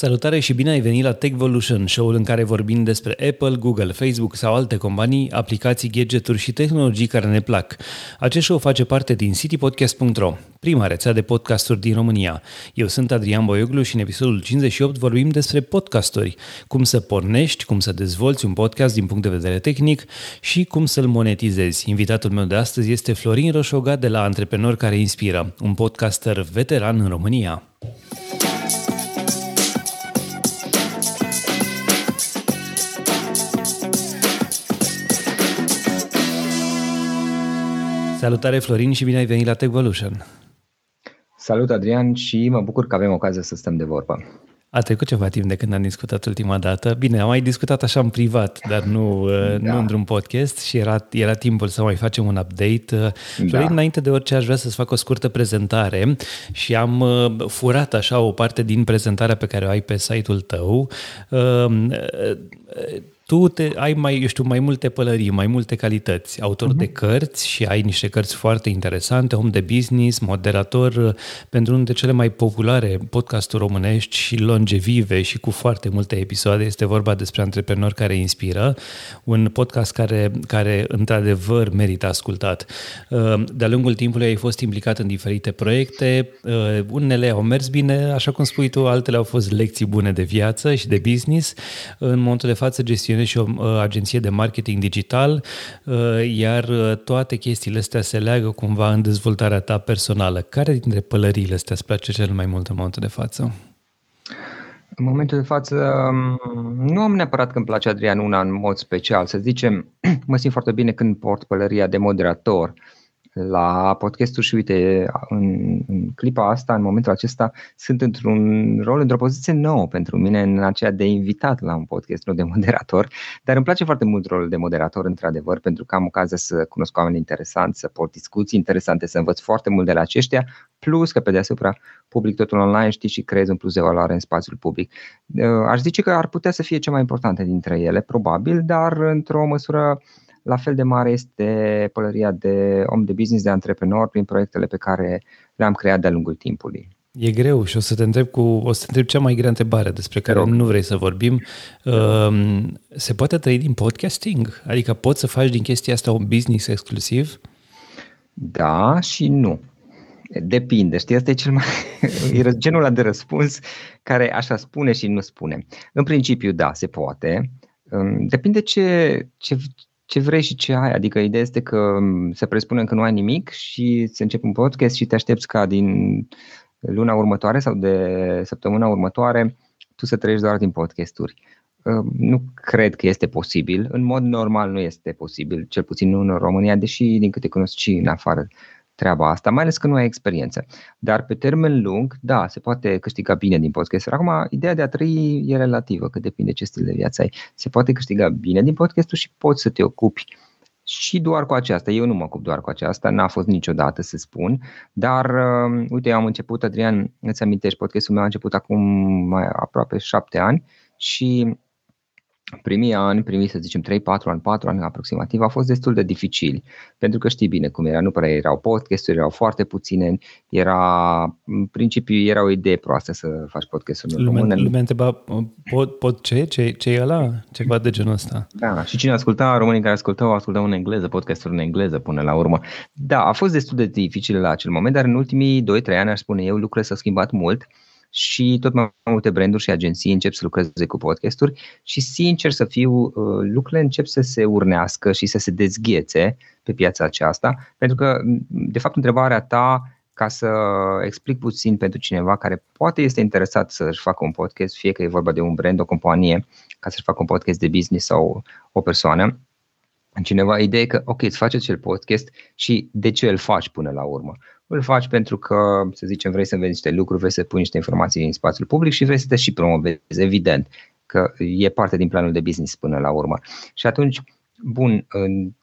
Salutare și bine ai venit la Techvolution, show-ul în care vorbim despre Apple, Google, Facebook sau alte companii, aplicații, gadgeturi și tehnologii care ne plac. Acest show face parte din citypodcast.ro, prima rețea de podcasturi din România. Eu sunt Adrian Boioglu și în episodul 58 vorbim despre podcasturi, cum să pornești, cum să dezvolți un podcast din punct de vedere tehnic și cum să-l monetizezi. Invitatul meu de astăzi este Florin Roșoga de la Antreprenori care inspiră, un podcaster veteran în România. Salutare Florin și bine ai venit la Techvolution. Salut Adrian și mă bucur că avem ocazia să stăm de vorbă. A trecut ceva timp de când am discutat ultima dată. Bine, am mai discutat așa în privat, dar nu, uh, da. nu într-un podcast și era, era timpul să mai facem un update. Uh, Florin, da. înainte de orice aș vrea să-ți fac o scurtă prezentare și am uh, furat așa o parte din prezentarea pe care o ai pe site-ul tău tu te, ai mai, eu știu, mai multe pălării, mai multe calități, autor uh-huh. de cărți și ai niște cărți foarte interesante, om de business, moderator uh, pentru unul de cele mai populare podcasturi românești și longevive și cu foarte multe episoade. Este vorba despre antreprenori care inspiră, un podcast care, care într-adevăr merită ascultat. Uh, de-a lungul timpului ai fost implicat în diferite proiecte, uh, unele au mers bine, așa cum spui tu, altele au fost lecții bune de viață și de business. În momentul de față gestionezi gestionezi și o uh, agenție de marketing digital, uh, iar uh, toate chestiile astea se leagă cumva în dezvoltarea ta personală. Care dintre pălăriile astea îți place cel mai mult în momentul de față? În momentul de față um, nu am neapărat că îmi place Adrian una în mod special. Să zicem, mă simt foarte bine când port pălăria de moderator. Uh, la podcastul și uite, în, în clipa asta, în momentul acesta, sunt într-un rol, într-o poziție nouă pentru mine, în aceea de invitat la un podcast, nu de moderator, dar îmi place foarte mult rolul de moderator, într-adevăr, pentru că am ocazia să cunosc oameni interesanți, să port discuții interesante, să învăț foarte mult de la aceștia, plus că pe deasupra public totul online, știi, și creez un plus de valoare în spațiul public. Aș zice că ar putea să fie cea mai importante dintre ele, probabil, dar într-o măsură la fel de mare este pălăria de om de business, de antreprenor prin proiectele pe care le-am creat de-a lungul timpului. E greu și o să te întreb cu o să te întreb cea mai grea întrebare despre care nu vrei să vorbim. Um, se poate trăi din podcasting? Adică poți să faci din chestia asta un business exclusiv? Da și nu. Depinde, știi, asta e cel mai e genul ăla de răspuns care așa spune și nu spune. În principiu, da, se poate. Um, depinde ce, ce, ce vrei și ce ai. Adică ideea este că se presupune că nu ai nimic și se începe un podcast și te aștepți ca din luna următoare sau de săptămâna următoare tu să trăiești doar din podcasturi. Ă, nu cred că este posibil. În mod normal nu este posibil, cel puțin nu în România, deși din câte cunosc și în afară treaba asta, mai ales că nu ai experiență. Dar pe termen lung, da, se poate câștiga bine din podcast. Acum, ideea de a trăi e relativă, că depinde ce stil de viață ai. Se poate câștiga bine din podcast și poți să te ocupi și doar cu aceasta. Eu nu mă ocup doar cu aceasta, n-a fost niciodată să spun, dar uh, uite, eu am început, Adrian, îți amintești, podcastul meu a început acum mai aproape șapte ani și primii ani, primii să zicem 3-4 ani, 4 ani aproximativ, au fost destul de dificili, pentru că știi bine cum era, nu prea erau podcasturi, erau foarte puține, era, în principiu era o idee proastă să faci podcasturi în română. Lumea întreba, pot, pot ce? ce? Ce e ăla? Ceva de genul ăsta. Da, și cine asculta, românii care ascultau, ascultau în engleză, podcasturi în engleză până la urmă. Da, a fost destul de dificil la acel moment, dar în ultimii 2-3 ani, aș spune eu, lucrurile s-au schimbat mult și tot mai multe branduri și agenții încep să lucreze cu podcasturi și sincer să fiu, uh, lucrurile încep să se urnească și să se dezghețe pe piața aceasta, pentru că, de fapt, întrebarea ta ca să explic puțin pentru cineva care poate este interesat să-și facă un podcast, fie că e vorba de un brand, o companie, ca să-și facă un podcast de business sau o persoană, cineva ideea că, ok, îți faci acel podcast și de ce îl faci până la urmă? Îl faci pentru că, să zicem, vrei să vezi niște lucruri, vrei să pui niște informații în spațiul public și vrei să te și promovezi, evident, că e parte din planul de business până la urmă. Și atunci, bun,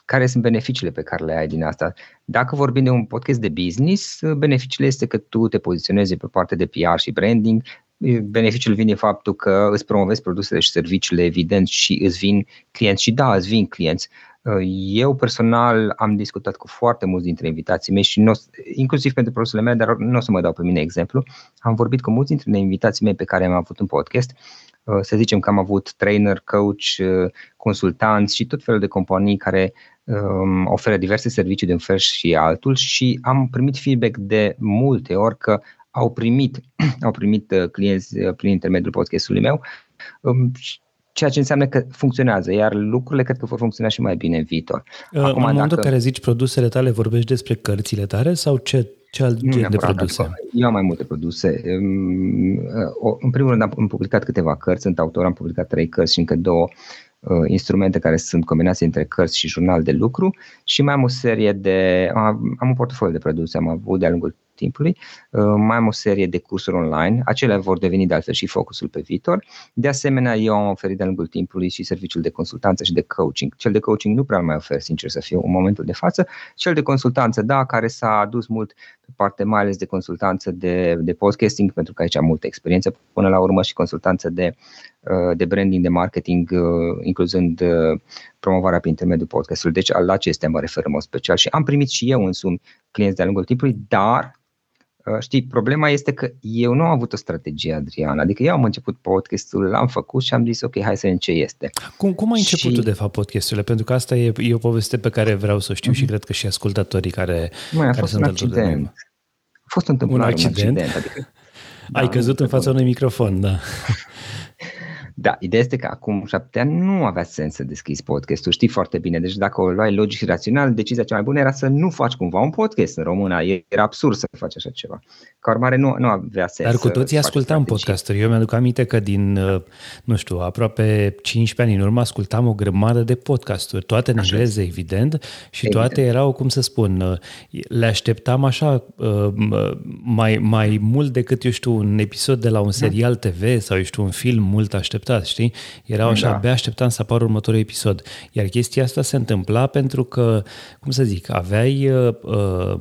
care sunt beneficiile pe care le ai din asta? Dacă vorbim de un podcast de business, beneficiile este că tu te poziționezi pe partea de PR și branding, beneficiul vine faptul că îți promovezi produsele și serviciile, evident, și îți vin clienți și da, îți vin clienți Eu personal am discutat cu foarte mulți dintre invitații mei și inclusiv pentru produsele mele, dar nu o să mă dau pe mine exemplu. Am vorbit cu mulți dintre invitații mei pe care am avut un podcast. Să zicem că am avut trainer, coach, consultanți și tot felul de companii care um, oferă diverse servicii de un fel și altul și am primit feedback de multe ori că au primit, au primit uh, clienți uh, prin intermediul podcastului meu, um, ceea ce înseamnă că funcționează, iar lucrurile cred că vor funcționa și mai bine în viitor. Uh, Acum, în momentul dacă... care zici produsele tale, vorbești despre cărțile tale sau ce, ce alt gen de produse? Eu am mai multe produse. Um, în primul rând am publicat câteva cărți, sunt autor, am publicat trei cărți și încă două instrumente care sunt combinații între cărți și jurnal de lucru și mai am o serie de, am, am un portofoliu de produse, am avut de-a lungul timpului. Uh, mai am o serie de cursuri online, acelea vor deveni de altfel și focusul pe viitor. De asemenea, eu am oferit de-a lungul timpului și serviciul de consultanță și de coaching. Cel de coaching nu prea mai ofer, sincer să fiu, în momentul de față. Cel de consultanță, da, care s-a adus mult pe parte mai ales de consultanță de, de podcasting, pentru că aici am multă experiență până la urmă și consultanță de, uh, de branding, de marketing, uh, incluzând promovarea prin intermediul podcastului. Deci la acestea mă refer în mod special și am primit și eu însumi clienți de-a lungul timpului, dar Uh, știi, problema este că eu nu am avut o strategie, Adriana. Adică eu am început podcastul, l-am făcut și am zis, ok, hai să vedem ce este. Cum, cum ai început și... tu, de fapt, podcasturile? Pentru că asta e, e o poveste pe care vreau să o știu mm-hmm. și mhm. cred că și ascultătorii care, Mai, a care fost sunt un accident. A fost un un accident. Un accident adică, ai da, căzut în fața unui microfon, da. Da, ideea este că acum șapte ani nu avea sens să deschizi podcastul, știi foarte bine. Deci dacă o luai logic și rațional, decizia cea mai bună era să nu faci cumva un podcast în română. Era absurd să faci așa ceva. Ca urmare, nu, nu avea sens. Dar cu toții ascultam podcasturi. Eu mi-aduc aminte că din, uh, nu știu, aproape 15 ani în urmă ascultam o grămadă de podcasturi, toate în engleză, evident, și evident. toate erau, cum să spun, uh, le așteptam așa uh, mai, mai mult decât, eu știu, un episod de la un da. serial TV sau, eu știu, un film mult așteptat așteptat, știi? Erau așa, da. abia așteptam să apară următorul episod. Iar chestia asta se întâmpla pentru că, cum să zic, aveai uh, uh,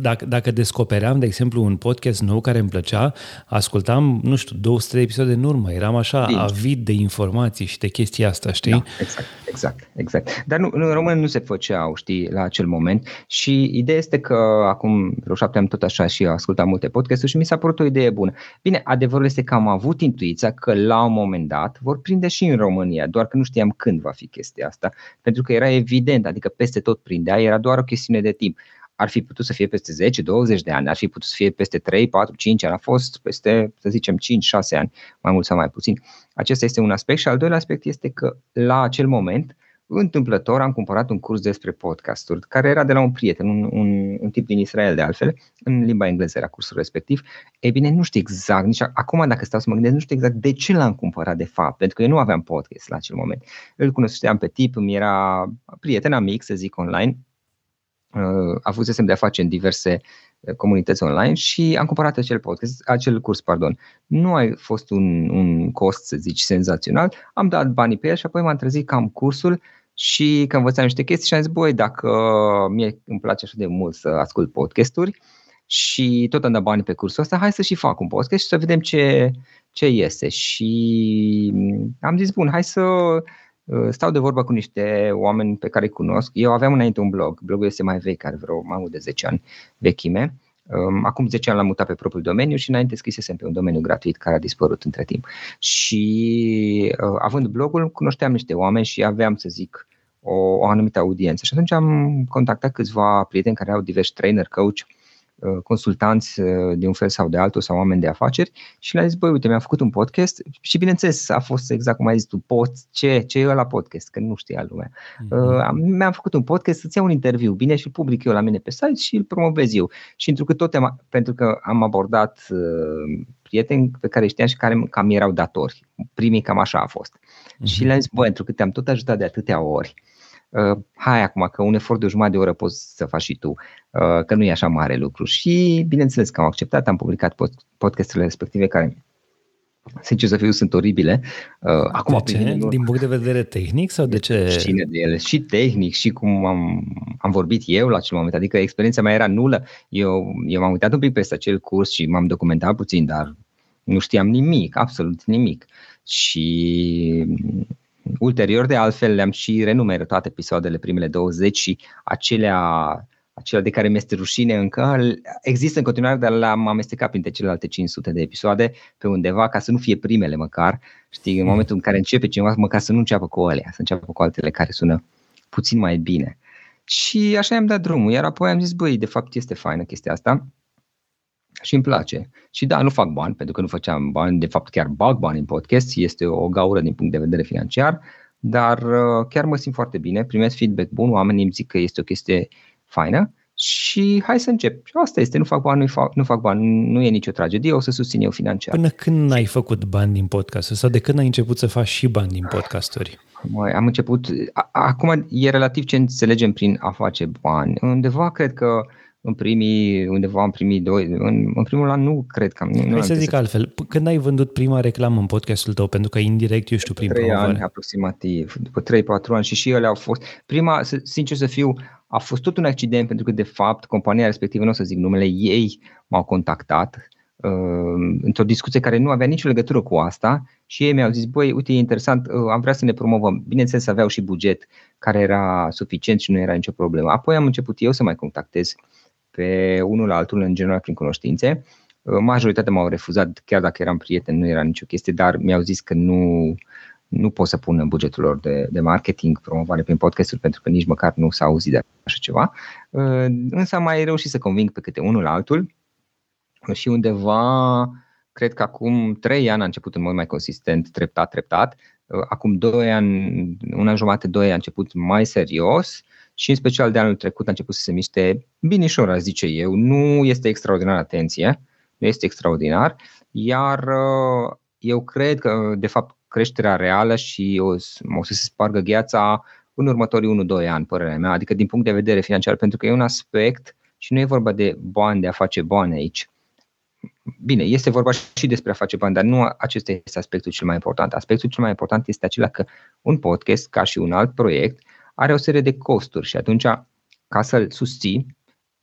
dacă, dacă descopeream, de exemplu, un podcast nou care îmi plăcea, ascultam, nu știu, 200 de episoade în urmă. Eram așa Bine. avid de informații și de chestia asta, știi? Da, exact, exact, exact. Dar nu, în român nu se făceau, știi, la acel moment. Și ideea este că acum vreo șapte am tot așa și ascultam multe podcasturi și mi s-a părut o idee bună. Bine, adevărul este că am avut intuiția că la un moment dat vor prinde și în România, doar că nu știam când va fi chestia asta, pentru că era evident, adică peste tot prindea, era doar o chestiune de timp ar fi putut să fie peste 10-20 de ani, ar fi putut să fie peste 3, 4, 5 ani, a fost peste, să zicem, 5-6 ani, mai mult sau mai puțin. Acesta este un aspect și al doilea aspect este că la acel moment, întâmplător, am cumpărat un curs despre podcasturi, care era de la un prieten, un, un, un tip din Israel de altfel, în limba engleză era cursul respectiv. E bine, nu știu exact, nici acum dacă stau să mă gândesc, nu știu exact de ce l-am cumpărat de fapt, pentru că eu nu aveam podcast la acel moment. Îl cunoșteam pe tip, îmi era prieten amic, să zic, online, Uh, avusesem de a face în diverse uh, comunități online și am cumpărat acel podcast, acel curs, pardon. Nu a fost un, un cost, să zici, senzațional. Am dat banii pe el și apoi m-am trezit că am cursul și că învățam niște chestii și am zis, băi, dacă mie îmi place așa de mult să ascult podcasturi și tot am dat banii pe cursul ăsta, hai să și fac un podcast și să vedem ce, ce iese. Și am zis, bun, hai să Uh, stau de vorbă cu niște oameni pe care îi cunosc. Eu aveam înainte un blog, blogul este mai vechi, are vreo mai mult de 10 ani vechime. Um, acum 10 ani l-am mutat pe propriul domeniu și înainte scrisesem pe un domeniu gratuit care a dispărut între timp. Și uh, având blogul, cunoșteam niște oameni și aveam, să zic, o, o anumită audiență. Și atunci am contactat câțiva prieteni care au diversi trainer, coach, Uh, consultanți uh, de un fel sau de altul sau oameni de afaceri și le-a zis, băi, uite, mi-am făcut un podcast și bineînțeles a fost exact cum ai zis tu, pot, ce, ce e ăla podcast, că nu știa lumea. Mm-hmm. Uh, mi-am făcut un podcast să-ți iau un interviu, bine, și îl public eu la mine pe site și îl promovez eu. Și pentru că tot am, pentru că am abordat uh, prieteni pe care știam și care cam erau datori. Primii cam așa a fost. Mm-hmm. Și le-am zis, băi, pentru că te-am tot ajutat de atâtea ori, uh, hai acum că un efort de o jumătate de oră poți să faci și tu, uh, că nu e așa mare lucru. Și bineînțeles că am acceptat, am publicat podcasturile respective care sincer să fiu, sunt oribile. Uh, acum, de ce? Din punct de vedere tehnic sau de ce? Cine de ele? Și tehnic, și cum am, am vorbit eu la acel moment. Adică experiența mea era nulă. Eu, eu m-am uitat un pic peste acel curs și m-am documentat puțin, dar nu știam nimic, absolut nimic. Și Ulterior, de altfel, le-am și renumerat toate episoadele, primele 20 și acelea, acelea de care mi-este rușine încă, există în continuare, dar le-am amestecat printre celelalte 500 de episoade pe undeva ca să nu fie primele măcar. Știi, în momentul în care începe cineva, măcar să nu înceapă cu alea, să înceapă cu altele care sună puțin mai bine. Și așa am dat drumul, iar apoi am zis, băi, de fapt este faină chestia asta și îmi place. Și da, nu fac bani, pentru că nu făceam bani, de fapt chiar bag bani în podcast, este o gaură din punct de vedere financiar, dar uh, chiar mă simt foarte bine, primesc feedback bun, oamenii îmi zic că este o chestie faină. Și hai să încep. Și asta este, nu fac bani, nu fac, nu fac bani, nu e nicio tragedie, o să susțin eu financiar. Până când ai făcut bani din podcast sau de când ai început să faci și bani din podcasturi? Mai, am început, acum e relativ ce înțelegem prin a face bani. Undeva cred că în primii, undeva în primii doi, în, în primul an nu cred că am. Nu Hai să zic să... altfel, când ai vândut prima reclamă în podcastul tău, pentru că indirect, eu știu, prin 3 promovare. ani aproximativ, după 3-4 ani și și ele au fost, prima, sincer să fiu, a fost tot un accident pentru că de fapt compania respectivă, nu o să zic numele, ei m-au contactat uh, într-o discuție care nu avea nicio legătură cu asta și ei mi-au zis, băi, uite, e interesant, uh, am vrea să ne promovăm. Bineînțeles, aveau și buget care era suficient și nu era nicio problemă. Apoi am început eu să mai contactez pe unul altul, în general prin cunoștințe. Uh, majoritatea m-au refuzat, chiar dacă eram prieten, nu era nicio chestie, dar mi-au zis că nu, nu pot să pun în bugetul lor de, de marketing promovare prin podcasturi pentru că nici măcar nu s-a auzit de așa ceva. Uh, însă am mai reușit să conving pe câte unul altul și undeva, cred că acum trei ani a început în mod mai consistent, treptat, treptat. Uh, acum doi ani, una jumate, doi ani a început mai serios și în special de anul trecut a început să se miște binișor, aș zice eu. Nu este extraordinar atenție, nu este extraordinar, iar uh, eu cred că, de fapt, creșterea reală și o, o să se spargă gheața în următorii 1-2 ani, părerea mea, adică din punct de vedere financiar, pentru că e un aspect și nu e vorba de bani, de a face bani aici. Bine, este vorba și despre a face bani, dar nu acesta este aspectul cel mai important. Aspectul cel mai important este acela că un podcast, ca și un alt proiect, are o serie de costuri și atunci, ca să-l susții,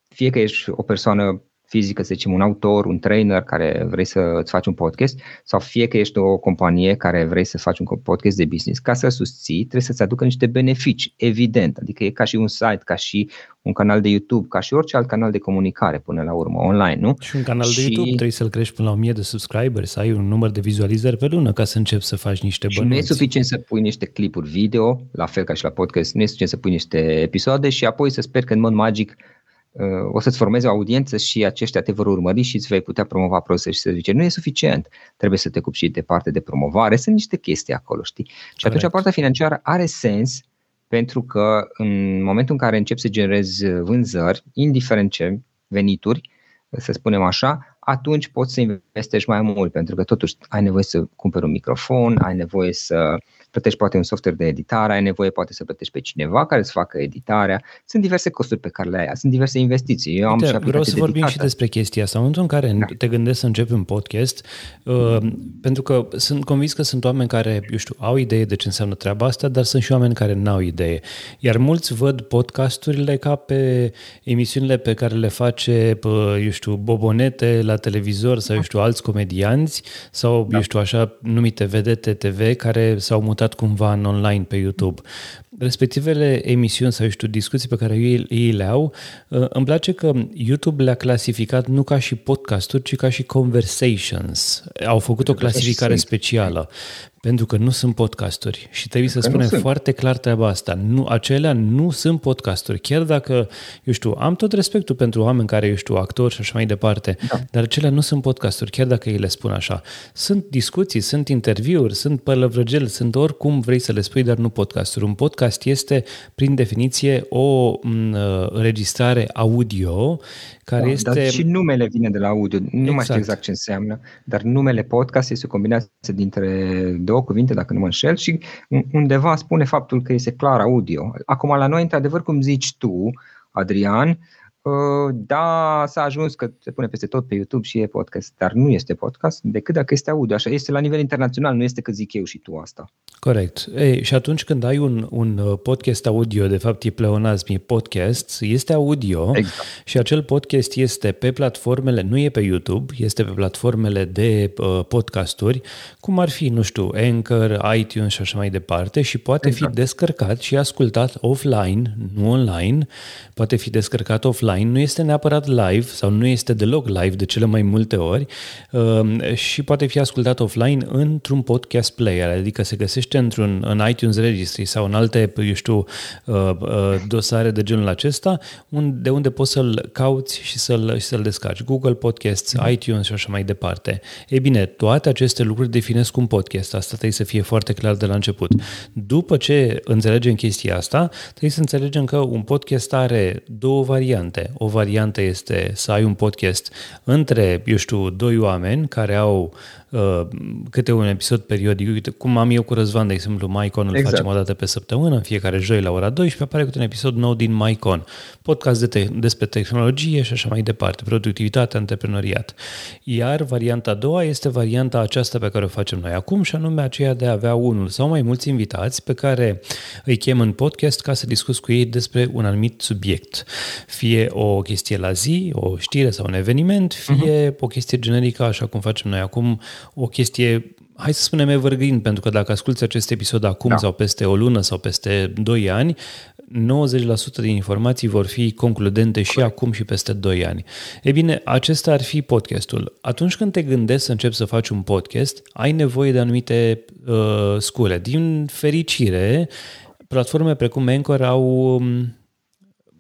fie că ești o persoană fizică, să zicem un autor, un trainer care vrei să îți faci un podcast sau fie că ești o companie care vrei să faci un podcast de business, ca să susții trebuie să-ți aducă niște beneficii, evident, adică e ca și un site, ca și un canal de YouTube, ca și orice alt canal de comunicare până la urmă, online, nu? Și un canal de YouTube trebuie să-l crești până la 1000 de subscriberi, să ai un număr de vizualizări pe lună ca să începi să faci niște bănuți. Și nu e suficient să pui niște clipuri video, la fel ca și la podcast, nu e suficient să pui niște episoade și apoi să sper că în mod magic Uh, o să-ți formezi o audiență și aceștia te vor urmări și îți vei putea promova produse și servicii. Nu e suficient. Trebuie să te ocupi și de parte de promovare. Sunt niște chestii acolo, știi? Și atunci partea financiară are sens pentru că în momentul în care începi să generezi vânzări, indiferent ce venituri, să spunem așa, atunci poți să investești mai mult, pentru că totuși ai nevoie să cumperi un microfon, ai nevoie să plătești poate un software de editare, ai nevoie poate să plătești pe cineva care să facă editarea. Sunt diverse costuri pe care le ai, sunt diverse investiții. Eu am Uite, și vreau să vorbim dedicate. și despre chestia asta. În momentul în care da. te gândești să începi un podcast, uh, pentru că sunt convins că sunt oameni care, eu știu, au idee de ce înseamnă treaba asta, dar sunt și oameni care n-au idee. Iar mulți văd podcasturile ca pe emisiunile pe care le face, eu știu, Bobonete la televizor sau, eu știu, alți comedianți sau, da. eu știu, așa numite vedete TV care s-au mutat mutat cumva în online pe YouTube. Respectivele emisiuni sau, știu, discuții pe care ei, ei le au, uh, îmi place că YouTube le-a clasificat nu ca și podcasturi, ci ca și conversations. Au făcut o clasificare specială pentru că nu sunt podcasturi și trebuie să spunem foarte clar treaba asta. Nu, acelea nu sunt podcasturi. Chiar dacă, eu știu, am tot respectul pentru oameni care, eu știu, actori și așa mai departe, da. dar acelea nu sunt podcasturi, chiar dacă ei le spun așa. Sunt discuții, sunt interviuri, sunt pălăvrăgeli, sunt oricum vrei să le spui, dar nu podcasturi. Un podcast este, prin definiție, o înregistrare audio care da, este... Dar și numele vine de la audio. Nu exact. mai știu exact. exact ce înseamnă, dar numele podcast este o combinație dintre două cuvinte, dacă nu mă înșel, și undeva spune faptul că este clar audio. Acum, la noi, într-adevăr, cum zici tu, Adrian, Uh, da, s-a ajuns că se pune peste tot pe YouTube și e podcast, dar nu este podcast decât dacă este audio. Așa este la nivel internațional, nu este că zic eu și tu asta. Corect. Ei, și atunci când ai un, un uh, podcast audio, de fapt e pleonazm, e podcast, este audio exact. și acel podcast este pe platformele, nu e pe YouTube, este pe platformele de uh, podcasturi, cum ar fi, nu știu, Anchor, iTunes și așa mai departe și poate exact. fi descărcat și ascultat offline, nu online, poate fi descărcat offline online, nu este neapărat live sau nu este deloc live de cele mai multe ori um, și poate fi ascultat offline într-un podcast player, adică se găsește într-un în iTunes Registry sau în alte, eu știu, uh, uh, dosare de genul acesta, de unde poți să-l cauți și să-l, și să-l descarci. Google Podcasts, mm. iTunes și așa mai departe. Ei bine, toate aceste lucruri definesc un podcast. Asta trebuie să fie foarte clar de la început. După ce înțelegem chestia asta, trebuie să înțelegem că un podcast are două variante. O variantă este să ai un podcast între, eu știu, doi oameni care au uh, câte un episod periodic. Uite, cum am eu cu Răzvan, de exemplu, MyCon îl exact. facem o dată pe săptămână, în fiecare joi la ora 12, apare cu un episod nou din MyCon. Podcast de te- despre tehnologie și așa mai departe, productivitate, antreprenoriat. Iar varianta a doua este varianta aceasta pe care o facem noi acum și anume aceea de a avea unul sau mai mulți invitați pe care îi chem în podcast ca să discuți cu ei despre un anumit subiect. Fie o chestie la zi, o știre sau un eveniment, fie uh-huh. o chestie generică, așa cum facem noi acum, o chestie hai să spunem evergreen, pentru că dacă asculți acest episod acum da. sau peste o lună sau peste 2 ani, 90% din informații vor fi concludente și acum și peste 2 ani. E bine, acesta ar fi podcastul. Atunci când te gândești să începi să faci un podcast, ai nevoie de anumite uh, scule. Din fericire, platforme precum Anchor au um,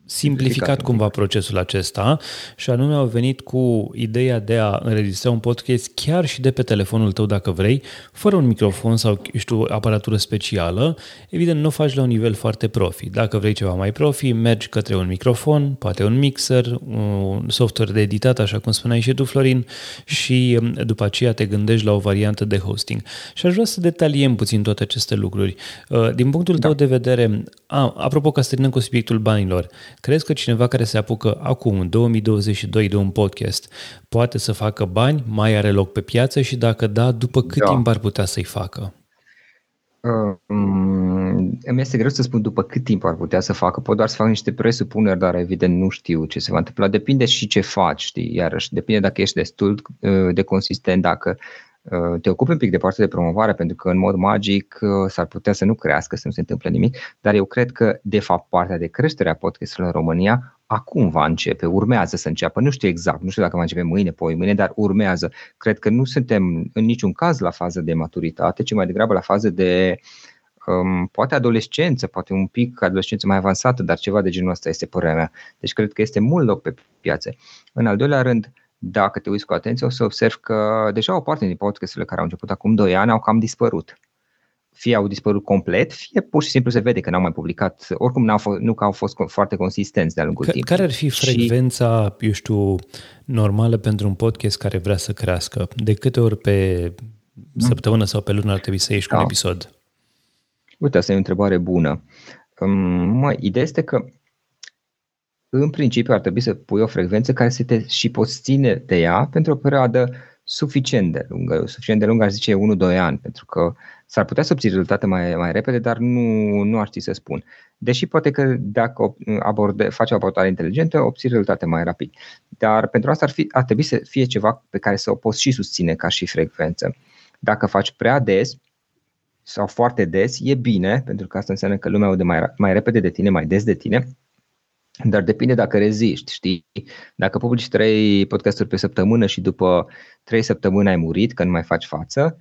simplificat cumva procesul acesta și anume au venit cu ideea de a înregistra un podcast chiar și de pe telefonul tău dacă vrei, fără un microfon sau, știu, aparatură specială. Evident, nu o faci la un nivel foarte profi. Dacă vrei ceva mai profi, mergi către un microfon, poate un mixer, un software de editat, așa cum spuneai și tu, Florin, și um, după aceea te gândești la o variantă de hosting. Și aș vrea să detaliem puțin toate aceste lucruri. Uh, din punctul da. tău de vedere, a, apropo că să cu subiectul banilor, Crezi că cineva care se apucă acum, în 2022, de un podcast, poate să facă bani, mai are loc pe piață și dacă da, după cât da. timp ar putea să-i facă? Um, îmi este greu să spun după cât timp ar putea să facă. Pot doar să fac niște presupuneri, dar evident nu știu ce se va întâmpla. Depinde și ce faci, știi? Iarăși, depinde dacă ești destul uh, de consistent, dacă Uh, te ocupi un pic de partea de promovare, pentru că în mod magic uh, s-ar putea să nu crească, să nu se întâmple nimic, dar eu cred că, de fapt, partea de creștere a podcasturilor în România acum va începe, urmează să înceapă. Nu știu exact, nu știu dacă va începe mâine, poi mâine, dar urmează. Cred că nu suntem în niciun caz la fază de maturitate, ci mai degrabă la fază de um, poate adolescență, poate un pic adolescență mai avansată, dar ceva de genul ăsta este părerea mea. Deci cred că este mult loc pe piață. În al doilea rând, uh, dacă te uiți cu atenție, o să observi că deja o parte din podcasturile care au început acum 2 ani au cam dispărut. Fie au dispărut complet, fie pur și simplu se vede că n-au mai publicat, oricum n-au fost, nu că au fost foarte consistenți de-a lungul timpului. Care ar fi frecvența, și... eu știu, normală pentru un podcast care vrea să crească? De câte ori pe săptămână sau pe lună ar trebui să ieși da. un episod? Uite, asta e o întrebare bună. Mă, ideea este că în principiu ar trebui să pui o frecvență care să te și poți ține de ea pentru o perioadă suficient de lungă. Suficient de lungă aș zice 1-2 ani, pentru că s-ar putea să obții rezultate mai, mai repede, dar nu, nu aș ști să spun. Deși poate că dacă aborde, faci o abordare inteligentă, obții rezultate mai rapid. Dar pentru asta ar, fi, ar trebui să fie ceva pe care să o poți și susține ca și frecvență. Dacă faci prea des, sau foarte des, e bine, pentru că asta înseamnă că lumea aude mai, mai repede de tine, mai des de tine, dar depinde dacă reziști, știi? Dacă publici trei podcasturi pe săptămână și după trei săptămâni ai murit, că nu mai faci față,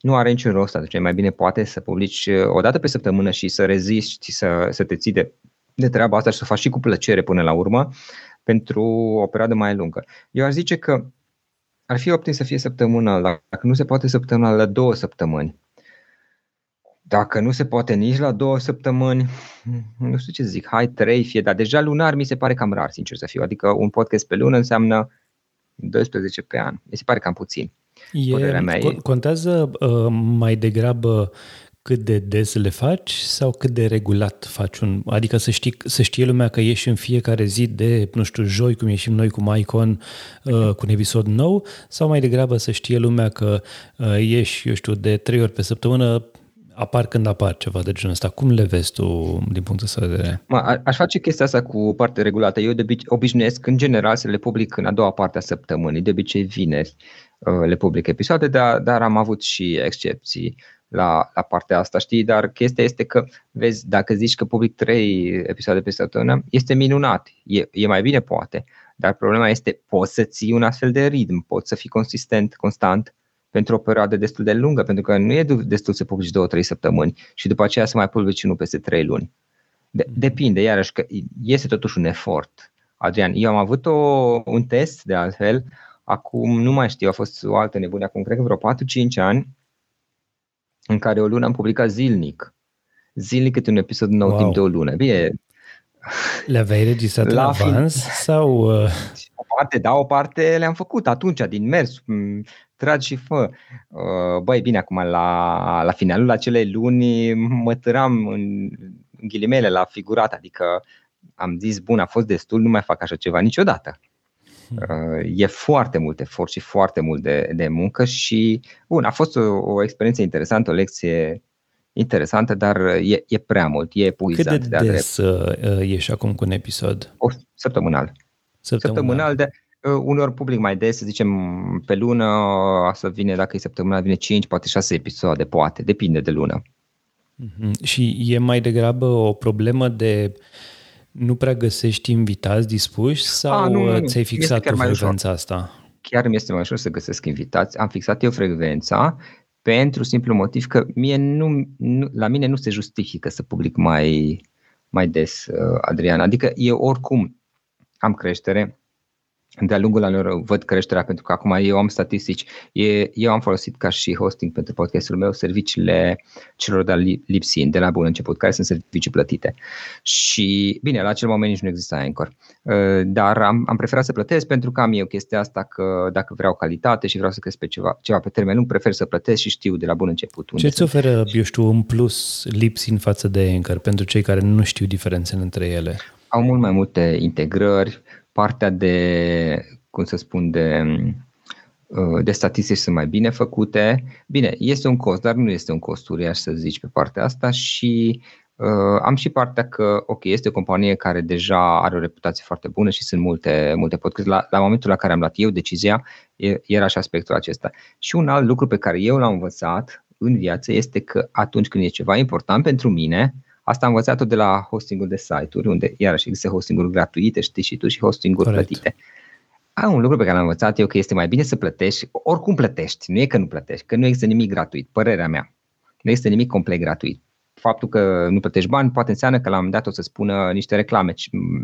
nu are niciun rost atunci. Mai bine poate să publici uh, o dată pe săptămână și să reziști, să, să te ții de, de treaba asta și să o faci și cu plăcere până la urmă pentru o perioadă mai lungă. Eu aș zice că ar fi optim să fie săptămână, dacă nu se poate săptămâna la două săptămâni. Dacă nu se poate nici la două săptămâni, nu știu ce zic, hai trei fie, dar deja lunar mi se pare cam rar, sincer să fiu. Adică un podcast pe lună înseamnă 12 pe an. Mi se pare cam puțin. E, mea contează uh, mai degrabă cât de des le faci sau cât de regulat faci un... Adică să, știi, să știe lumea că ieși în fiecare zi de, nu știu, joi, cum ieșim noi cu Maicon, uh, cu un episod nou, sau mai degrabă să știe lumea că uh, ieși, eu știu, de trei ori pe săptămână, apar când apar ceva de genul ăsta. Cum le vezi tu din punctul ăsta de vedere? Ma, aș face chestia asta cu parte regulată. Eu de obișnuiesc în general să le public în a doua parte a săptămânii, de obicei vineri uh, le public episoade, dar, dar am avut și excepții la, la partea asta, știi? Dar chestia este că, vezi, dacă zici că public trei episoade pe săptămână, este minunat. E, e mai bine, poate. Dar problema este, poți să ții un astfel de ritm, poți să fii consistent, constant pentru o perioadă destul de lungă, pentru că nu e destul să publici două, trei săptămâni și după aceea să mai publici unul peste trei luni. De, mhm. depinde, iarăși, că este totuși un efort. Adrian, eu am avut o, un test, de altfel, acum nu mai știu, a fost o altă nebunie, acum cred că vreo 4-5 ani, în care o lună am publicat zilnic. Zilnic câte un episod nou wow. timp de o lună. Bine, le aveai registrat la în avans fin... sau... Uh... O parte, da, o parte le-am făcut atunci, din mers, tragi și fă. Uh, băi, bine, acum la, la finalul acelei luni mă tăram în, în ghilimele la figurat, adică am zis, bun, a fost destul, nu mai fac așa ceva niciodată. Uh, e foarte mult efort și foarte mult de, de muncă și, bun, a fost o, o experiență interesantă, o lecție interesantă, dar e, e prea mult, e epuizant. Cât de, de des drept. Uh, ieși acum cu un episod? O, săptămânal. Săptămânal. săptămânal de, uh, uneori public mai des, să zicem pe lună, să vine, dacă e săptămânal, vine 5, poate 6 episoade, poate, depinde de lună. Mm-hmm. Și e mai degrabă o problemă de uh, nu prea găsești invitați dispuși sau A, nu, nu, nu. ți-ai fixat tu frecvența asta? Chiar mi este mai ușor să găsesc invitați. Am fixat eu frecvența pentru simplu motiv că mie nu, nu, la mine nu se justifică să public mai, mai des, uh, Adrian. Adică eu oricum am creștere, de-a lungul anilor văd creșterea pentru că acum eu am statistici. Eu am folosit ca și hosting pentru podcastul meu serviciile celor de la Lipsin de la bun început, care sunt servicii plătite. Și bine, la acel moment nici nu exista Anchor. Uh, dar am, am preferat să plătesc pentru că am eu chestia asta că dacă vreau calitate și vreau să cresc pe ceva, ceva pe termen lung, prefer să plătesc și știu de la bun început. Ce îți oferă, eu știu, în plus Lipsin față de Anchor pentru cei care nu știu diferențele între ele? Au mult mai multe integrări, partea de, cum să spun, de, uh, de statistici sunt mai bine făcute. Bine, este un cost, dar nu este un cost uriaș să zici pe partea asta și uh, am și partea că, ok, este o companie care deja are o reputație foarte bună și sunt multe, multe podcast. La, la momentul la care am luat eu decizia, era și aspectul acesta. Și un alt lucru pe care eu l-am învățat în viață este că atunci când e ceva important pentru mine, Asta am învățat-o de la hostingul de site-uri, unde iarăși există hostinguri gratuite, știi și tu, și hostinguri Correct. plătite. Am un lucru pe care l-am învățat eu că este mai bine să plătești, oricum plătești, nu e că nu plătești, că nu există nimic gratuit, părerea mea. Nu există nimic complet gratuit. Faptul că nu plătești bani poate înseamnă că la un moment dat o să spună niște reclame.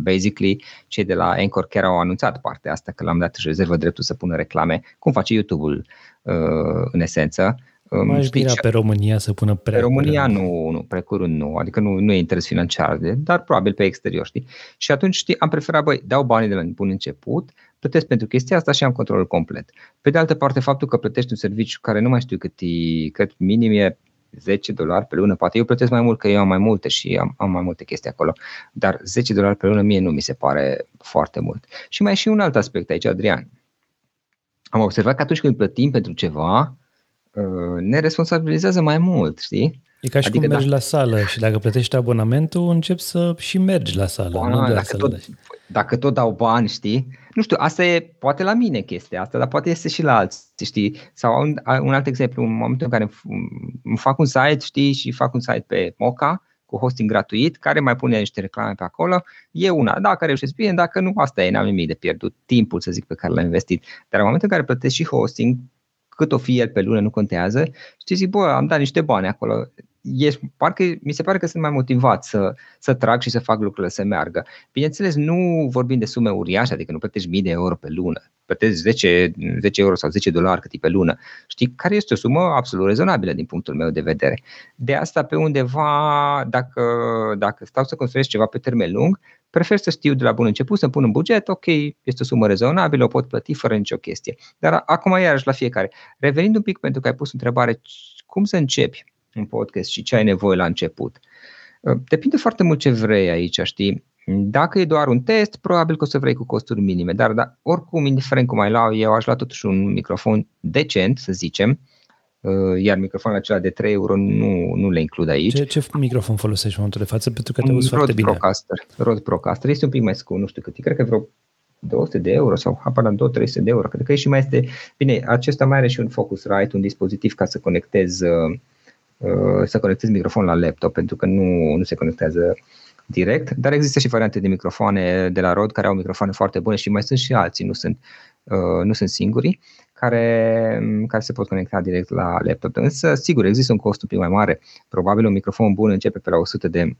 Basically, cei de la Anchor chiar au anunțat partea asta, că la un moment dat își rezervă dreptul să pună reclame, cum face YouTube-ul uh, în esență M-aș bine pe România să pună prea Pe România nu, nu, prea curând nu, adică nu, nu e interes financiar, de, dar probabil pe exterior, știi? Și atunci, știi, am preferat, băi, dau banii de la bun început, plătesc pentru chestia asta și am controlul complet. Pe de altă parte, faptul că plătești un serviciu care nu mai știu cât, e, cât minim e 10 dolari pe lună, poate eu plătesc mai mult că eu am mai multe și am, am mai multe chestii acolo, dar 10 dolari pe lună mie nu mi se pare foarte mult. Și mai e și un alt aspect aici, Adrian. Am observat că atunci când plătim pentru ceva, Uh, ne responsabilizează mai mult, știi? E ca și adică cum mergi dacă... la sală și dacă plătești abonamentul, începi să și mergi la sală. Ba, nu dacă, tot, dacă tot dau bani, știi? Nu știu, asta e poate la mine chestia asta, dar poate este și la alții, știi? Sau un, un alt exemplu, în momentul în care îmi fac un site, știi, și fac un site pe Moca, cu hosting gratuit, care mai pune niște reclame pe acolo, e una. Dacă reușesc bine, dacă nu, asta e, n-am nimic de pierdut, timpul, să zic, pe care l-am investit. Dar în momentul în care plătesc și hosting, cât o fi el pe lună, nu contează, și zic, bă, am dat niște bani acolo, e, parcă, mi se pare că sunt mai motivat să, să trag și să fac lucrurile să meargă. Bineînțeles, nu vorbim de sume uriașe, adică nu plătești mii de euro pe lună, plătești 10, 10 euro sau 10 dolari cât e pe lună. Știi, care este o sumă absolut rezonabilă din punctul meu de vedere. De asta, pe undeva, dacă, dacă stau să construiesc ceva pe termen lung, prefer să știu de la bun început, să pun în buget, ok, este o sumă rezonabilă, o pot plăti fără nicio chestie. Dar acum iarăși la fiecare. Revenind un pic pentru că ai pus întrebare, cum să începi? un podcast și ce ai nevoie la început. Uh, depinde foarte mult ce vrei aici, știi? Dacă e doar un test, probabil că o să vrei cu costuri minime, dar, dar oricum, indiferent cum ai lua, eu aș lua totuși un microfon decent, să zicem, uh, iar microfonul acela de 3 euro nu, nu le includ aici. Ce, ce microfon folosești în momentul de față? Pentru că te auzi foarte bine. Procaster. Rode Procaster. Este un pic mai scump, nu știu cât. Cred că vreo 200 de euro sau habar la 2-300 de euro. Cred că e și mai este... Bine, acesta mai are și un Focusrite, un dispozitiv ca să conectez uh, uh, să conectez microfonul la laptop, pentru că nu, nu se conectează direct, dar există și variante de microfoane de la Rode care au microfoane foarte bune și mai sunt și alții, nu sunt, uh, nu sunt singuri, care, care se pot conecta direct la laptop. Însă, sigur, există un cost un pic mai mare. Probabil un microfon bun începe pe la 100 de,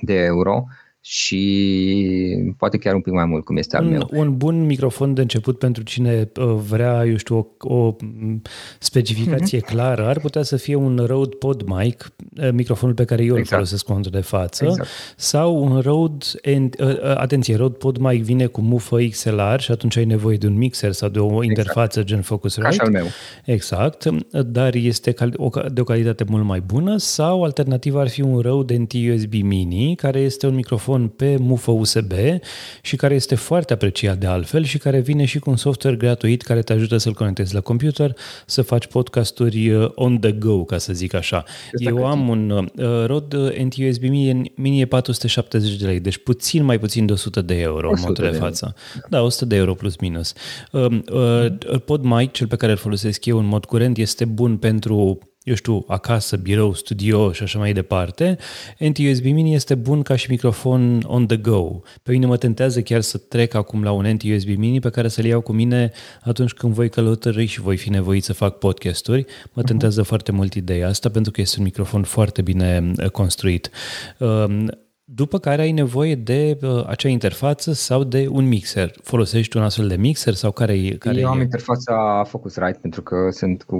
de euro și poate chiar un pic mai mult, cum este al un, meu. Un bun microfon de început pentru cine uh, vrea, eu știu, o, o specificație mm-hmm. clară, ar putea să fie un Rode Pod Mic, uh, microfonul pe care eu exact. îl folosesc în momentul de față, exact. sau un Rode, and, uh, atenție, Rode Pod Mic vine cu mufă XLR și atunci ai nevoie de un mixer sau de o exact. interfață gen Focusrite. Așa al meu. Exact, dar este de o calitate mult mai bună, sau alternativa ar fi un Rode NT USB Mini, care este un microfon microfon pe mufă USB și care este foarte apreciat de altfel și care vine și cu un software gratuit care te ajută să-l conectezi la computer, să faci podcasturi uh, on the go, ca să zic așa. Este Eu am un uh, Rode NT-USB Mini, Mini e 470 de lei, deci puțin mai puțin de 100 de euro în momentul de față. Da, 100 de euro plus minus. Uh, uh, PodMic, cel pe care îl folosesc eu în mod curent, este bun pentru eu știu, acasă, birou, studio și așa mai departe, NT-USB Mini este bun ca și microfon on the go. Pe mine mă tentează chiar să trec acum la un NT-USB Mini pe care să-l iau cu mine atunci când voi călători și voi fi nevoit să fac podcasturi. Mă tentează uh-huh. foarte mult ideea asta pentru că este un microfon foarte bine uh, construit. Um, după care ai nevoie de uh, acea interfață sau de un mixer. Folosești un astfel de mixer sau care, care Eu e? am interfața Focusrite pentru că sunt cu,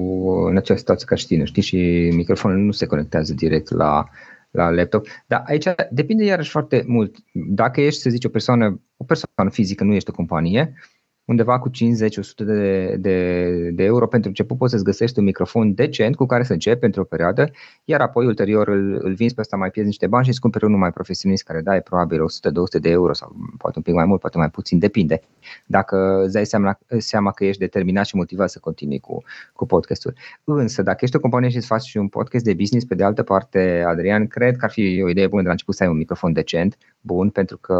în această situație ca și tine, știi, și microfonul nu se conecteazde direct la, la laptop. Dar aici depinde iarăși foarte mult. Dacă ești, să zici, o persoană, o persoană fizică, nu ești o companie, undeva cu 50-100 de, de, de euro pentru început poți să-ți găsești un microfon decent cu care să începi pentru o perioadă, iar apoi ulterior îl, îl vinzi pe ăsta, mai pierzi niște bani și îți cumperi unul mai profesionist care dai probabil 100-200 de euro sau poate un pic mai mult, poate mai puțin, depinde. Dacă îți dai seama, seama că ești determinat și motivat să continui cu, cu podcastul. Însă, dacă ești o companie și îți faci și un podcast de business, pe de altă parte, Adrian, cred că ar fi o idee bună de la început să ai un microfon decent, bun, pentru că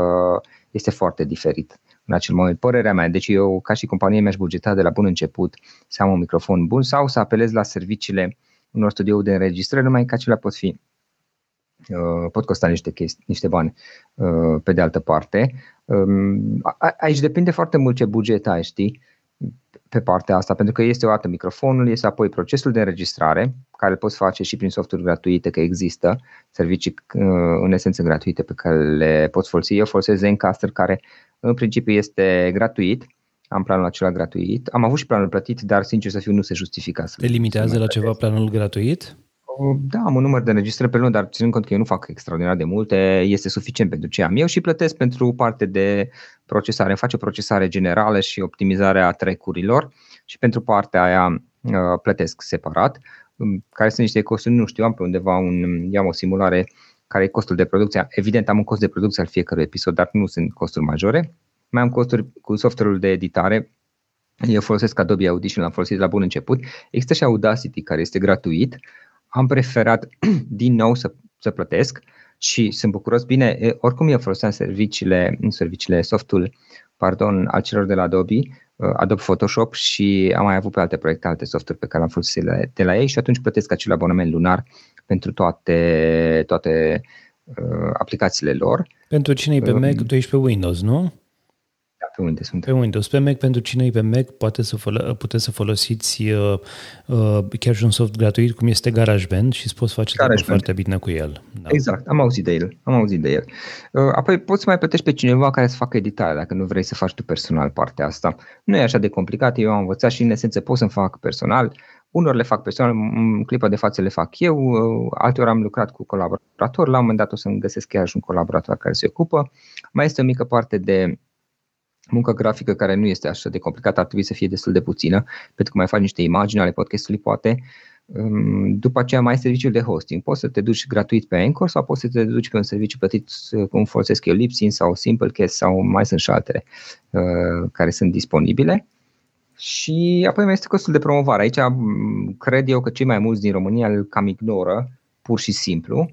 este foarte diferit în acel moment. Părerea mea, deci eu ca și companie mi-aș bugeta de la bun început să am un microfon bun sau să apelez la serviciile unor studiouri de înregistrare, numai că acelea pot fi uh, pot costa niște, chesti, niște bani uh, pe de altă parte. Um, aici depinde foarte mult ce buget ai, știi, pe partea asta, pentru că este o dată microfonul, este apoi procesul de înregistrare, care îl poți face și prin softuri gratuite, că există servicii uh, în esență gratuite pe care le poți folosi. Eu folosesc Zencaster, care în principiu este gratuit, am planul acela gratuit. Am avut și planul plătit, dar sincer să fiu nu se justifică. Te limitează la ceva planul gratuit? Da, am un număr de înregistrări pe lună, dar ținând cont că eu nu fac extraordinar de multe, este suficient pentru ce am eu și plătesc pentru parte de procesare. Face o procesare generală și optimizarea trecurilor și pentru partea aia uh, plătesc separat. Um, care sunt niște costuri, nu știu, am pe undeva un, am o simulare care e costul de producție. Evident, am un cost de producție al fiecărui episod, dar nu sunt costuri majore. Mai am costuri cu software-ul de editare. Eu folosesc Adobe Audition, l-am folosit la bun început. Există și Audacity, care este gratuit. Am preferat din nou să, să plătesc și sunt bucuros. Bine, oricum eu foloseam serviciile, serviciile softul pardon, al celor de la Adobe, uh, Adobe Photoshop și am mai avut pe alte proiecte, alte software pe care am folosit de la ei și atunci plătesc acel abonament lunar pentru toate, toate uh, aplicațiile lor. Pentru cine e pe Mac, tu ești pe Windows, nu? Da, pe Windows sunt. Pe Windows. Pe Mac, pentru cine e pe Mac, poate să folo- puteți să folosiți uh, uh, chiar și un soft gratuit, cum este GarageBand și îți poți face GarageBand. foarte bine cu el. Da. Exact, am auzit de el. Am auzit de el. Uh, apoi poți mai plătești pe cineva care să facă editarea, dacă nu vrei să faci tu personal partea asta. Nu e așa de complicat, eu am învățat și în esență pot să-mi fac personal. Unor le fac personal, în clipa de față le fac eu, uh, alteori am lucrat cu colaborator, la un moment dat o să-mi găsesc chiar și un colaborator care se ocupă. Mai este o mică parte de muncă grafică care nu este așa de complicată, ar trebui să fie destul de puțină, pentru că mai faci niște imagini ale podcastului, poate. Um, după aceea mai ai serviciul de hosting. Poți să te duci gratuit pe Anchor sau poți să te duci pe un serviciu plătit uh, cum folosesc eu Lipsin sau Simplecast sau mai sunt și altele uh, care sunt disponibile. Și apoi mai este costul de promovare. Aici cred eu că cei mai mulți din România îl cam ignoră, pur și simplu.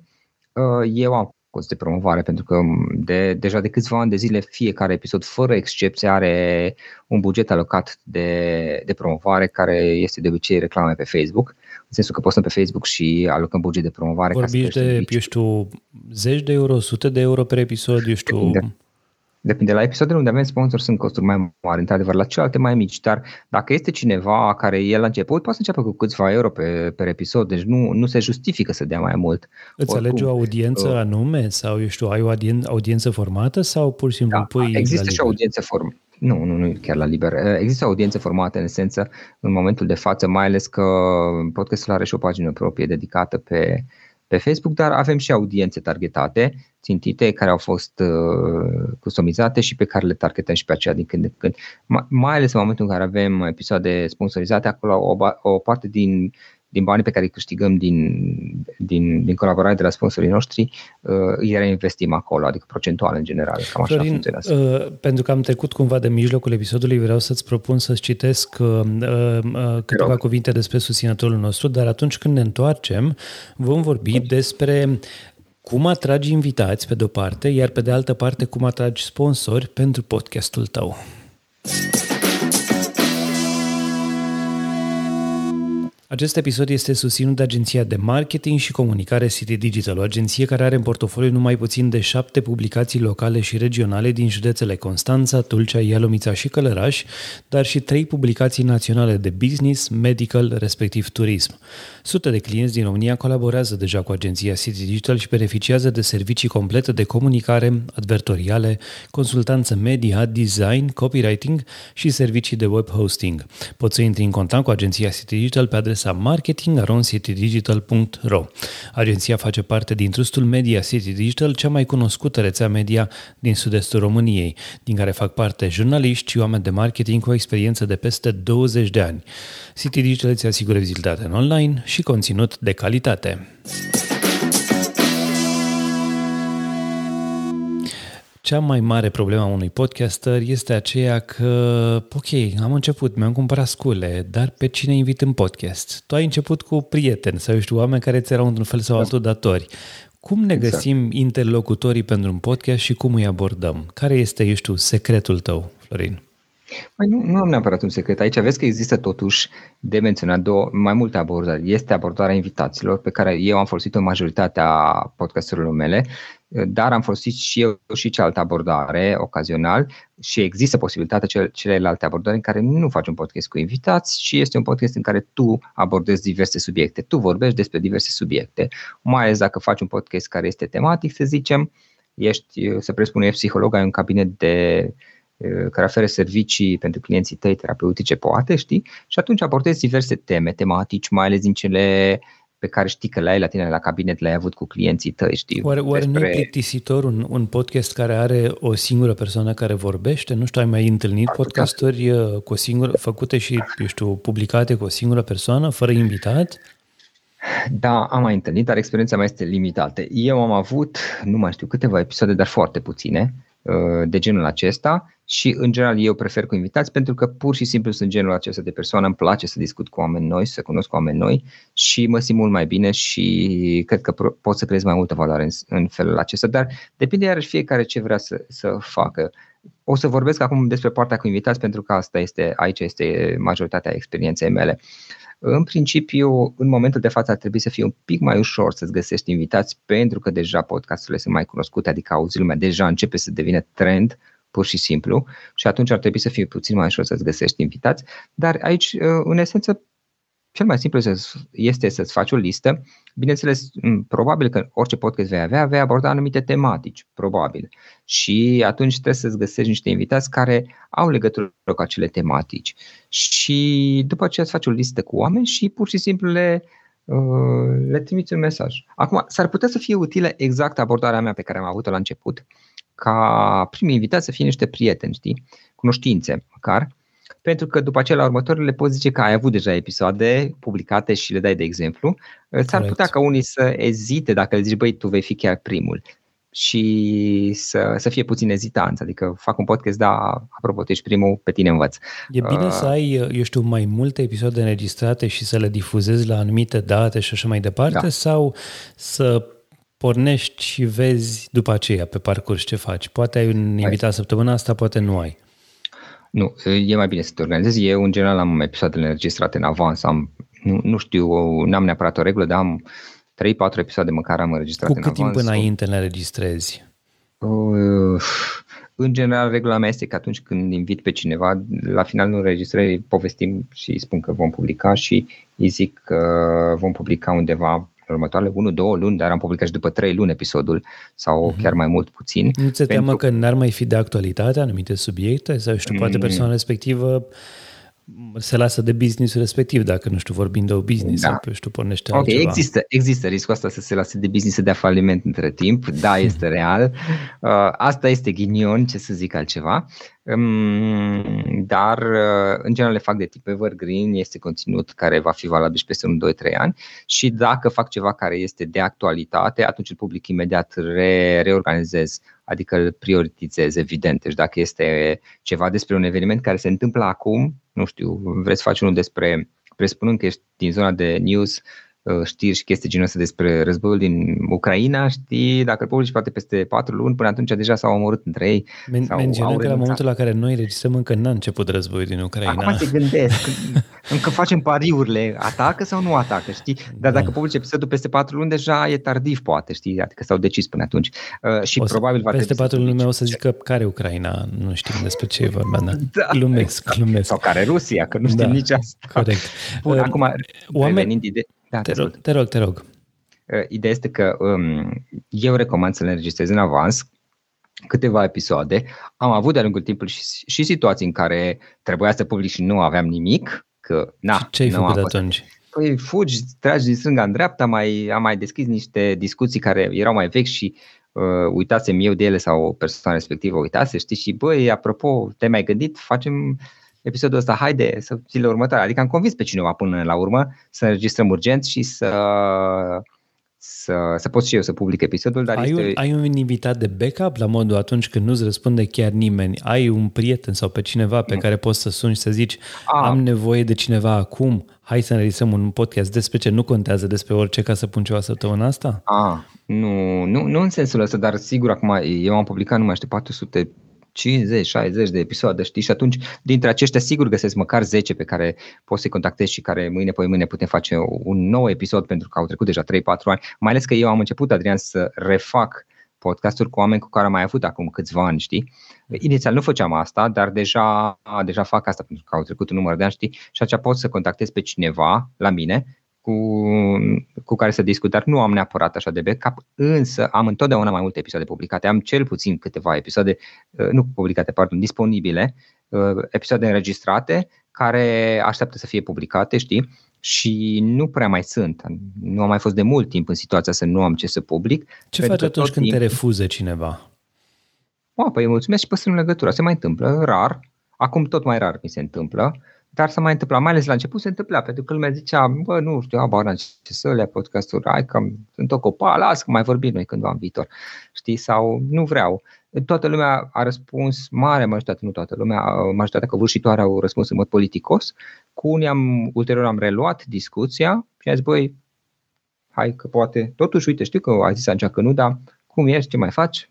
Uh, eu am cost de promovare pentru că de, deja de câțiva ani de zile fiecare episod fără excepție are un buget alocat de, de promovare care este de obicei reclame pe Facebook în sensul că postăm pe Facebook și alocăm buget de promovare. Vorbiți de, eu știu, zeci de euro, sute de euro per episod, eu știu... Depinde. Depinde. La episoadele unde avem sponsor sunt costuri mai mari, într-adevăr, la celelalte mai mici, dar dacă este cineva care e la început, poate să înceapă cu câțiva euro pe, pe episod, deci nu, nu se justifică să dea mai mult. Îți Oricum, alegi o audiență uh, anume sau, eu știu, ai o audiență formată sau pur și simplu da, pui Există și o audiență formată. Nu, nu, nu chiar la liber. Există audiențe formate în esență în momentul de față, mai ales că podcastul are și o pagină proprie dedicată pe, pe Facebook, dar avem și audiențe targetate, țintite, care au fost uh, customizate și pe care le targetăm și pe aceea din când în când. Mai ales în momentul în care avem episoade sponsorizate, acolo o, o parte din din banii pe care îi câștigăm din, din, din colaborare de la sponsorii noștri, uh, îi reinvestim acolo, adică procentual în general. Cam așa Florin, funcționează. Uh, pentru că am trecut cumva de mijlocul episodului, vreau să-ți propun să-ți citesc uh, uh, câteva Rog. cuvinte despre susținătorul nostru, dar atunci când ne întoarcem, vom vorbi despre cum atragi invitați pe de-o parte, iar pe de altă parte cum atragi sponsori pentru podcastul tău. Acest episod este susținut de agenția de marketing și comunicare City Digital, o agenție care are în portofoliu numai puțin de șapte publicații locale și regionale din județele Constanța, Tulcea, Ialomița și Călăraș, dar și trei publicații naționale de business, medical, respectiv turism. Sute de clienți din România colaborează deja cu agenția City Digital și beneficiază de servicii complete de comunicare, advertoriale, consultanță media, design, copywriting și servicii de web hosting. Poți să intri în contact cu agenția City Digital pe adresa adresa marketing.citydigital.ro. Agenția face parte din trustul media City Digital, cea mai cunoscută rețea media din sud-estul României, din care fac parte jurnaliști și oameni de marketing cu o experiență de peste 20 de ani. City Digital îți asigură vizibilitate în online și conținut de calitate. Cea mai mare problemă a unui podcaster este aceea că, ok, am început, mi-am cumpărat scule, dar pe cine invit în podcast? Tu ai început cu prieteni sau, știu, oameni care ți erau într-un fel sau altul datori. Cum ne exact. găsim interlocutorii pentru un podcast și cum îi abordăm? Care este, eu știu, secretul tău, Florin? Păi nu, nu am neapărat un secret. Aici vezi că există totuși de menționat două, mai multe abordări. Este abordarea invitaților, pe care eu am folosit-o în majoritatea podcasturilor mele, dar am folosit și eu și cealaltă abordare ocazional și există posibilitatea cele, celelalte abordări în care nu faci un podcast cu invitați și este un podcast în care tu abordezi diverse subiecte. Tu vorbești despre diverse subiecte, mai ales dacă faci un podcast care este tematic, să zicem, ești, să presupun, ești psiholog, ai un cabinet de care oferă servicii pentru clienții tăi terapeutice, poate, știi? Și atunci abordezi diverse teme tematici, mai ales din cele pe care știi că le ai la tine la cabinet, le-ai avut cu clienții tăi, știi? Oare, oare despre... nu e plictisitor un, un podcast care are o singură persoană care vorbește? Nu știu, ai mai întâlnit podcasturi uh, cu o singură, făcute și, eu știu, publicate cu o singură persoană, fără invitat? Da, am mai întâlnit, dar experiența mea este limitată. Eu am avut, nu mai știu, câteva episoade, dar foarte puține, Uh, de genul acesta și în general eu prefer cu invitați pentru că pur și simplu sunt genul acesta de persoană, îmi place să discut cu oameni noi, să cunosc oameni noi și mă simt mult mai bine și cred că pot să creez mai multă valoare în, în felul acesta, dar depinde iarăși fiecare ce vrea să, să facă. O să vorbesc acum despre partea cu invitați pentru că asta este, aici este majoritatea experienței mele. Uh, în principiu, în momentul de față ar trebui să fie un pic mai ușor să-ți găsești invitați pentru că deja podcasturile sunt mai cunoscute, adică auzi lumea, deja începe să devină trend pur și simplu și atunci ar trebui să fie puțin mai ușor să-ți găsești invitați, dar aici, în esență, cel mai simplu este să-ți faci o listă. Bineînțeles, probabil că orice podcast vei avea, vei aborda anumite tematici, probabil. Și atunci trebuie să-ți găsești niște invitați care au legătură cu acele tematici. Și după aceea îți faci o listă cu oameni și pur și simplu le, uh, le trimiți un mesaj. Acum, s-ar putea să fie utilă exact abordarea mea pe care am avut-o la început, ca primii invitați să fie niște prieteni, știi? Cunoștințe, măcar pentru că după aceea la următoarele le poți zice că ai avut deja episoade publicate și le dai de exemplu. Corect. S-ar putea ca unii să ezite dacă le zici, băi, tu vei fi chiar primul și să, să fie puțin ezitanți. Adică fac un podcast, da, apropo, tu ești primul, pe tine învăț. E bine uh, să ai, eu știu, mai multe episoade înregistrate și să le difuzezi la anumite date și așa mai departe da. sau să pornești și vezi după aceea pe parcurs ce faci. Poate ai un invitat săptămâna asta, poate nu ai. Nu, e mai bine să te organizezi. Eu, în general, am episoadele înregistrate în avans. Am, nu, nu știu, n-am neapărat o regulă, dar am 3-4 episoade măcar am înregistrat Cu cât timp înainte le înregistrezi? Uh, în general, regula mea este că atunci când invit pe cineva, la finalul înregistrării povestim și spun că vom publica și îi zic că vom publica undeva următoarele 1-2 luni, dar am publicat și după 3 luni episodul sau uh-huh. chiar mai mult puțin. Nu ți-e teamă că n-ar mai fi de actualitate anumite subiecte sau știu, poate mm. persoana respectivă se lasă de businessul respectiv, dacă, nu știu, vorbim de o business da. sau, știu, pornește Ok, altceva. există, există riscul ăsta să se lase de business să dea faliment între timp, da, este real. Uh, asta este ghinion, ce să zic altceva. Um, dar, uh, în general, le fac de tip evergreen, este conținut care va fi valabil și peste un 2-3 ani și dacă fac ceva care este de actualitate, atunci îl public imediat, re, reorganizez adică îl prioritizez, evident. Deci dacă este ceva despre un eveniment care se întâmplă acum, nu știu, vreți să faci unul despre, presupunând că ești din zona de news, Uh, știri și chestii genul ăsta despre războiul din Ucraina, știi, dacă îl publici poate peste patru luni, până atunci deja s-au omorât între ei. Men- menționăm că la momentul la care noi registrăm încă n-a început războiul din Ucraina. Acum te gândesc, încă facem pariurile, atacă sau nu atacă, știi? Dar dacă da. publici episodul peste patru luni, deja e tardiv, poate, știi? Adică s-au decis până atunci. Uh, și o să, probabil va Peste patru luni o să zică care Ucraina, nu știm despre ce e vorba, da. da. Glumesc, glumesc. Sau care Rusia, că nu știm da, nici asta. Corect. Bun, uh, acum, oameni... de da, te, rog, te rog, te rog. Uh, ideea este că um, eu recomand să le înregistrez în avans câteva episoade. Am avut de-a lungul timpului și, și situații în care trebuia să public și nu aveam nimic. Că, na, ce ai făcut atunci? Păi fugi, tragi din stânga în dreapta, mai, am mai deschis niște discuții care erau mai vechi și uh, uitasem eu de ele sau persoana respectivă uitase, știi, și băi, apropo, te-ai mai gândit, facem episodul ăsta, haide să zilele următoare. Adică am convins pe cineva până la urmă să înregistrăm urgent și să să, să pot și eu să public episodul. Dar ai, este... un, ai un invitat de backup la modul atunci când nu-ți răspunde chiar nimeni? Ai un prieten sau pe cineva pe mm. care poți să suni și să zici A. am nevoie de cineva acum, hai să înregistrăm un podcast despre ce nu contează despre orice ca să pun ceva săptămâna asta? A, nu, nu, nu în sensul ăsta, dar sigur acum eu am publicat numai știu 400 50-60 de episoade, știi? Și atunci, dintre aceștia, sigur găsesc măcar 10 pe care poți să-i contactezi și care mâine, pe mâine putem face un nou episod pentru că au trecut deja 3-4 ani. Mai ales că eu am început, Adrian, să refac podcasturi cu oameni cu care am mai avut acum câțiva ani, știi? Inițial nu făceam asta, dar deja, deja fac asta pentru că au trecut un număr de ani, știi? Și atunci pot să contactez pe cineva la mine cu, cu care să discut, dar nu am neapărat așa de backup, însă am întotdeauna mai multe episoade publicate. Am cel puțin câteva episoade, uh, nu publicate, pardon, disponibile, uh, episoade înregistrate care așteaptă să fie publicate, știi? Și nu prea mai sunt. Nu am mai fost de mult timp în situația să nu am ce să public. Ce faci atunci când timp... te refuză cineva? O, păi mulțumesc și păstrăm legătura. Se mai întâmplă, rar. Acum tot mai rar mi se întâmplă. Dar să mai întâmpla, mai ales la început se întâmpla, pentru că lumea zicea, bă, nu știu, abar ce să le podcasturi, hai că sunt o copa, las că mai vorbim noi cândva în viitor, știi, sau nu vreau. Toată lumea a răspuns, mare majoritate, nu toată lumea, majoritatea covârșitoare au răspuns în mod politicos, cu unii am, ulterior am reluat discuția și am zis, băi, hai că poate, totuși, uite, știu că a zis Angea că nu, dar cum ești, ce mai faci?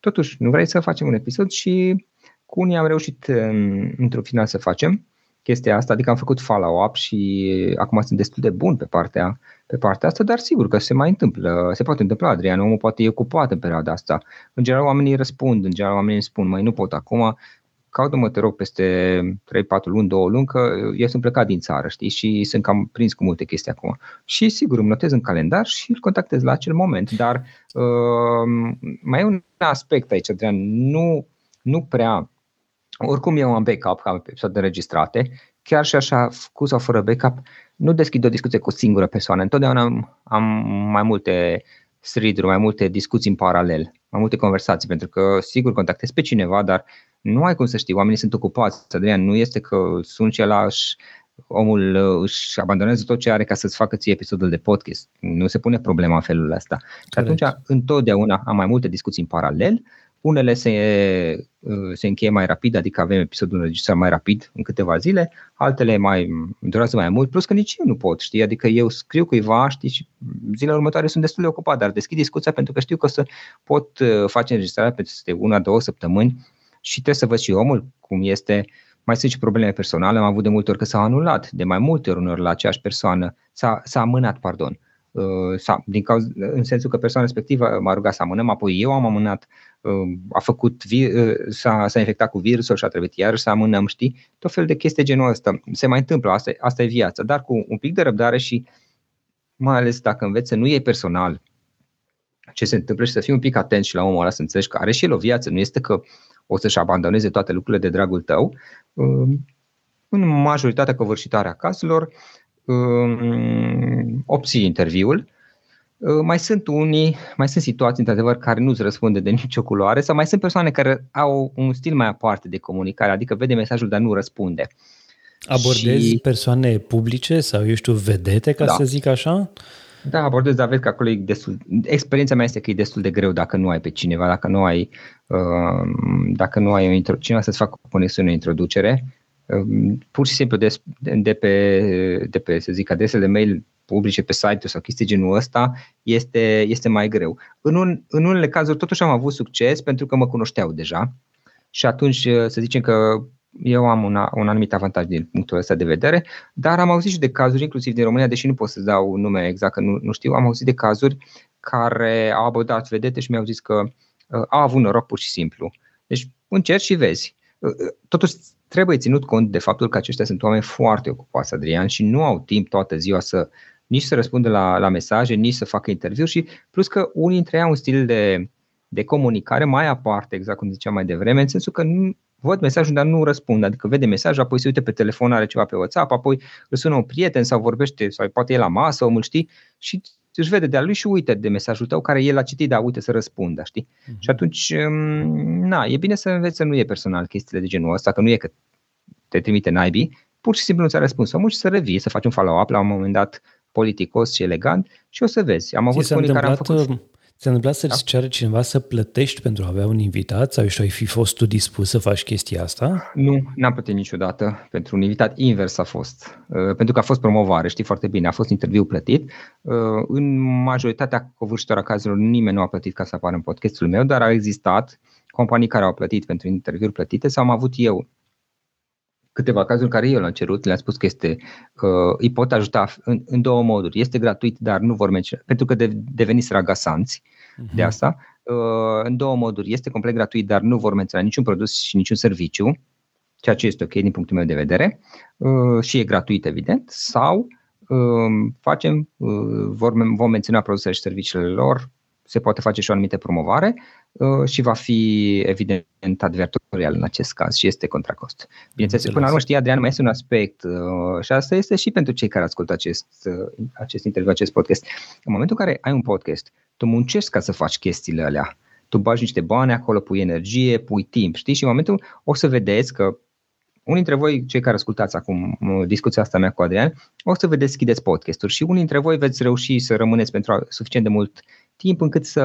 Totuși, nu vrei să facem un episod și cu unii am reușit într-un final să facem chestia asta, adică am făcut follow-up și acum sunt destul de bun pe partea, pe partea asta, dar sigur că se mai întâmplă, se poate întâmpla, Adrian, omul poate e ocupat în perioada asta. În general oamenii răspund, în general oamenii spun, mai nu pot acum, caută-mă, te rog, peste 3-4 luni, 2 luni, că eu sunt plecat din țară, știi, și sunt cam prins cu multe chestii acum. Și sigur, îmi notez în calendar și îl contactez la acel moment, dar uh, mai e un aspect aici, Adrian, nu, nu prea oricum eu am backup, am episoade înregistrate, chiar și așa, cu sau fără backup, nu deschid o discuție cu o singură persoană. Întotdeauna am, am mai multe striduri, mai multe discuții în paralel, mai multe conversații, pentru că sigur contactezi pe cineva, dar nu ai cum să știi, oamenii sunt ocupați, Adrian, nu este că sunt același omul uh, își abandonează tot ce are ca să-ți facă ție episodul de podcast. Nu se pune problema în felul ăsta. Și atunci, întotdeauna am mai multe discuții în paralel. Unele se, uh, se încheie mai rapid, adică avem episodul înregistrat mai rapid, în câteva zile, altele mai durează mai mult, plus că nici eu nu pot, știi? Adică eu scriu cuiva, știi, și zilele următoare sunt destul de ocupat, dar deschid discuția pentru că știu că o să pot uh, face înregistrarea peste una, două săptămâni și trebuie să văd și omul cum este, mai sunt și probleme personale, am avut de multe ori că s-au anulat, de mai multe ori unor la aceeași persoană, s-a, s-a amânat, pardon. Uh, s-a, din cauza, în sensul că persoana respectivă m-a rugat să amânăm, apoi eu am amânat, uh, a făcut, uh, s-a, s-a infectat cu virusul și a trebuit iar să amânăm, știi? Tot fel de chestii genul ăsta. Se mai întâmplă, asta, asta e viața, dar cu un pic de răbdare și mai ales dacă înveți să nu iei personal ce se întâmplă și să fii un pic atent și la omul ăla să înțelegi că are și el o viață, nu este că o să-și abandoneze toate lucrurile de dragul tău. În majoritatea covârșitoare a caselor obții interviul. Mai sunt unii, mai sunt situații într-adevăr care nu-ți răspunde de nicio culoare sau mai sunt persoane care au un stil mai aparte de comunicare, adică vede mesajul, dar nu răspunde. Abordezi și... persoane publice sau, eu știu, vedete, ca da. să zic așa? Da, abordez, dar vezi că acolo e destul, experiența mea este că e destul de greu dacă nu ai pe cineva, dacă nu ai, uh, dacă nu ai o cineva să-ți facă o conexiune, o introducere, uh, pur și simplu de, de, pe, de pe, să zic, adresele de mail publice pe site-ul sau chestii genul ăsta, este, este mai greu. În, un, în unele cazuri totuși am avut succes pentru că mă cunoșteau deja și atunci uh, să zicem că eu am una, un anumit avantaj din punctul ăsta de vedere, dar am auzit și de cazuri, inclusiv din România, deși nu pot să dau nume exact, că nu, nu știu, am auzit de cazuri care au abordat vedete și mi-au zis că uh, au avut noroc pur și simplu. Deci încerci și vezi. Uh, uh, totuși trebuie ținut cont de faptul că aceștia sunt oameni foarte ocupați, Adrian, și nu au timp toată ziua să nici să răspundă la, la mesaje, nici să facă interviuri și plus că unii dintre ei au un stil de, de comunicare mai aparte, exact cum ziceam mai devreme, în sensul că nu, văd mesajul, dar nu răspund. Adică vede mesaj, apoi se uite pe telefon, are ceva pe WhatsApp, apoi îl sună un prieten sau vorbește, sau poate e la masă, omul știi, și își vede de-a lui și uite de mesajul tău care el a citit, dar uite să răspundă, știi? Uh-huh. Și atunci, mm, na, e bine să înveți să nu e personal chestiile de genul ăsta, că nu e că te trimite naibii, pur și simplu nu ți-a răspuns omul și să revii, să faci un follow-up la un moment dat politicos și elegant și o să vezi. Am avut unii care am făcut... Uh, Ți-a întâmplat să-ți da. ceară cineva să plătești pentru a avea un invitat sau ești ai fi fost tu dispus să faci chestia asta? Nu, n-am plătit niciodată pentru un invitat. Invers a fost. Uh, pentru că a fost promovare, știi foarte bine, a fost interviu plătit. Uh, în majoritatea covârșitor cazurilor nimeni nu a plătit ca să apară în podcastul meu, dar au existat companii care au plătit pentru interviuri plătite sau am avut eu câteva cazuri care eu l-am cerut, le-am spus că este, uh, îi pot ajuta în, în două moduri. Este gratuit, dar nu vor menționa, pentru că de, deveniți ragasanți uh-huh. de mhm. asta. Uh, în două moduri. Este complet gratuit, dar nu vor menționa niciun produs și niciun serviciu, ceea ce este ok din punctul meu de vedere uh, și e gratuit, evident, sau uh, facem, uh, vor, vom menționa produsele și serviciile lor se poate face și o anumită promovare uh, și va fi evident advertorial în acest caz și este contra cost. Bineînțeles, până la urmă știi, Adrian, mai este un aspect uh, și asta este și pentru cei care ascultă acest, uh, acest interviu, acest podcast. În momentul în care ai un podcast, tu muncești ca să faci chestiile alea. Tu bagi niște bani acolo, pui energie, pui timp, știi? Și în momentul o să vedeți că unii dintre voi, cei care ascultați acum discuția asta mea cu Adrian, o să vă deschideți podcasturi și unii dintre voi veți reuși să rămâneți pentru suficient de mult timp încât să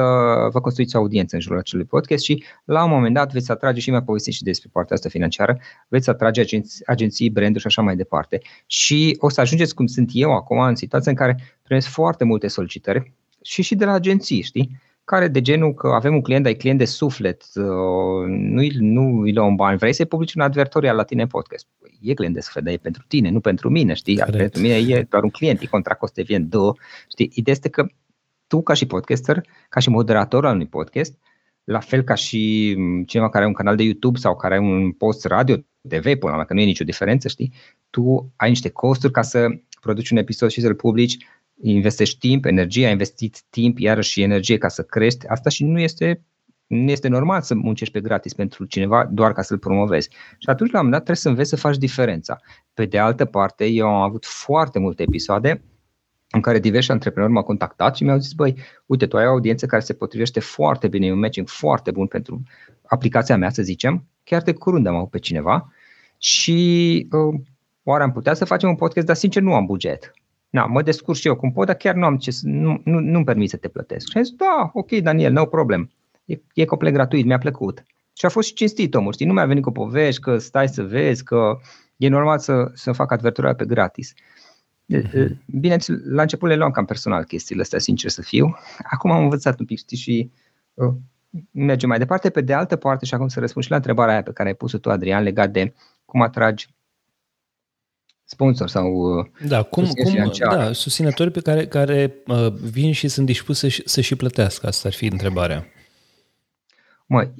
vă construiți o audiență în jurul acelui podcast și la un moment dat veți atrage și mai povestit și despre partea asta financiară, veți atrage agenții, agenții branduri și așa mai departe. Și o să ajungeți cum sunt eu acum în situația în care primesc foarte multe solicitări și și de la agenții, știi? care de genul că avem un client, ai client de suflet, uh, nu, nu îi luăm bani, vrei să-i publici un advertorial la tine în podcast. Păi, e client de suflet, dar e pentru tine, nu pentru mine, știi? Correct. Pentru mine e doar un client, e contra cost evident, două. Știi? Ideea este că tu ca și podcaster, ca și moderator al unui podcast, la fel ca și cineva care are un canal de YouTube sau care are un post radio, TV, până la că nu e nicio diferență, știi? Tu ai niște costuri ca să produci un episod și să-l publici, investești timp, energie, ai investit timp, iarăși și energie ca să crești asta și nu este nu este normal să muncești pe gratis pentru cineva doar ca să-l promovezi. Și atunci, la un moment dat, trebuie să înveți să faci diferența. Pe de altă parte, eu am avut foarte multe episoade în care diversi antreprenori m-au contactat și mi-au zis, băi, uite, tu ai o audiență care se potrivește foarte bine, e un matching foarte bun pentru aplicația mea, să zicem. Chiar de curând am avut pe cineva și uh, oare am putea să facem un podcast, dar sincer nu am buget. Na, mă descurc și eu cum pot, dar chiar nu am ce să, nu, nu, nu-mi permit să te plătesc. Și am zis, da, ok, Daniel, no problem. E, e complet gratuit, mi-a plăcut. Și a fost și cinstit omul, știi, nu mi-a venit cu povești că stai să vezi, că e normal să, să fac advertorial pe gratis. Mhm. Bine, la început le luam cam personal chestiile astea, sincer să fiu. Acum am învățat un pic, știi, și uh, mergem mai departe. Pe de altă parte, și acum să răspund și la întrebarea aia pe care ai pus-o tu, Adrian, legat de cum atragi sponsor sau uh, da, cum, cum, da, susținători pe care, care uh, vin și sunt dispuși să, să și plătească. Asta ar fi întrebarea. Mă,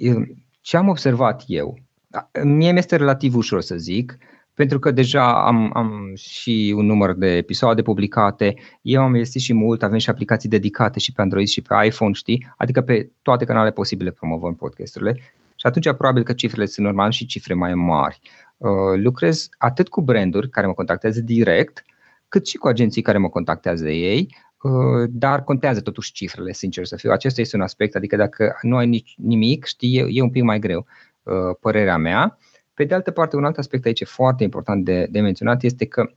ce am observat eu, da, mie mi-este relativ ușor să zic, pentru că deja am, am și un număr de episoade publicate, eu am investit și mult, avem și aplicații dedicate și pe Android și pe iPhone, știi? Adică pe toate canalele posibile promovăm podcasturile și atunci probabil că cifrele sunt normale și cifre mai mari. Uh, lucrez atât cu branduri care mă contactează direct, cât și cu agenții care mă contactează ei, uh, dar contează totuși cifrele, sincer să fiu. Acesta este un aspect, adică dacă nu ai nici nimic, știi, e, e un pic mai greu, uh, părerea mea. Pe de altă parte, un alt aspect aici foarte important de, de menționat este că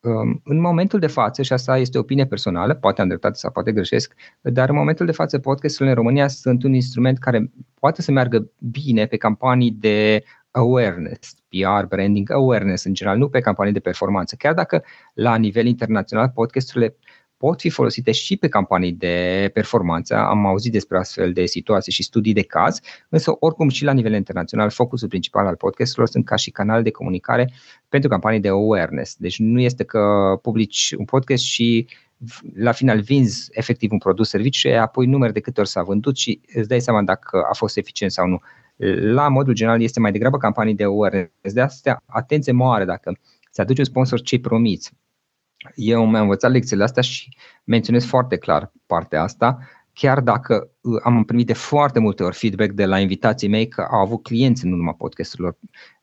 um, în momentul de față, și asta este opinie personală, poate am dreptate sau poate greșesc, dar în momentul de față podcasturile în România sunt un instrument care poate să meargă bine pe campanii de awareness, PR, branding, awareness în general, nu pe campanii de performanță. Chiar dacă la nivel internațional podcasturile pot fi folosite și pe campanii de performanță. Am auzit despre astfel de situații și studii de caz, însă oricum și la nivel internațional focusul principal al podcasturilor sunt ca și canal de comunicare pentru campanii de awareness. Deci nu este că publici un podcast și la final vinzi efectiv un produs, serviciu și apoi numeri de câte ori s-a vândut și îți dai seama dacă a fost eficient sau nu. La modul general este mai degrabă campanii de awareness. De asta atenție mare dacă ți aduci un sponsor ce promiți eu mi-am învățat lecțiile astea și menționez foarte clar partea asta, chiar dacă uh, am primit de foarte multe ori feedback de la invitații mei că au avut clienți în urma podcasturilor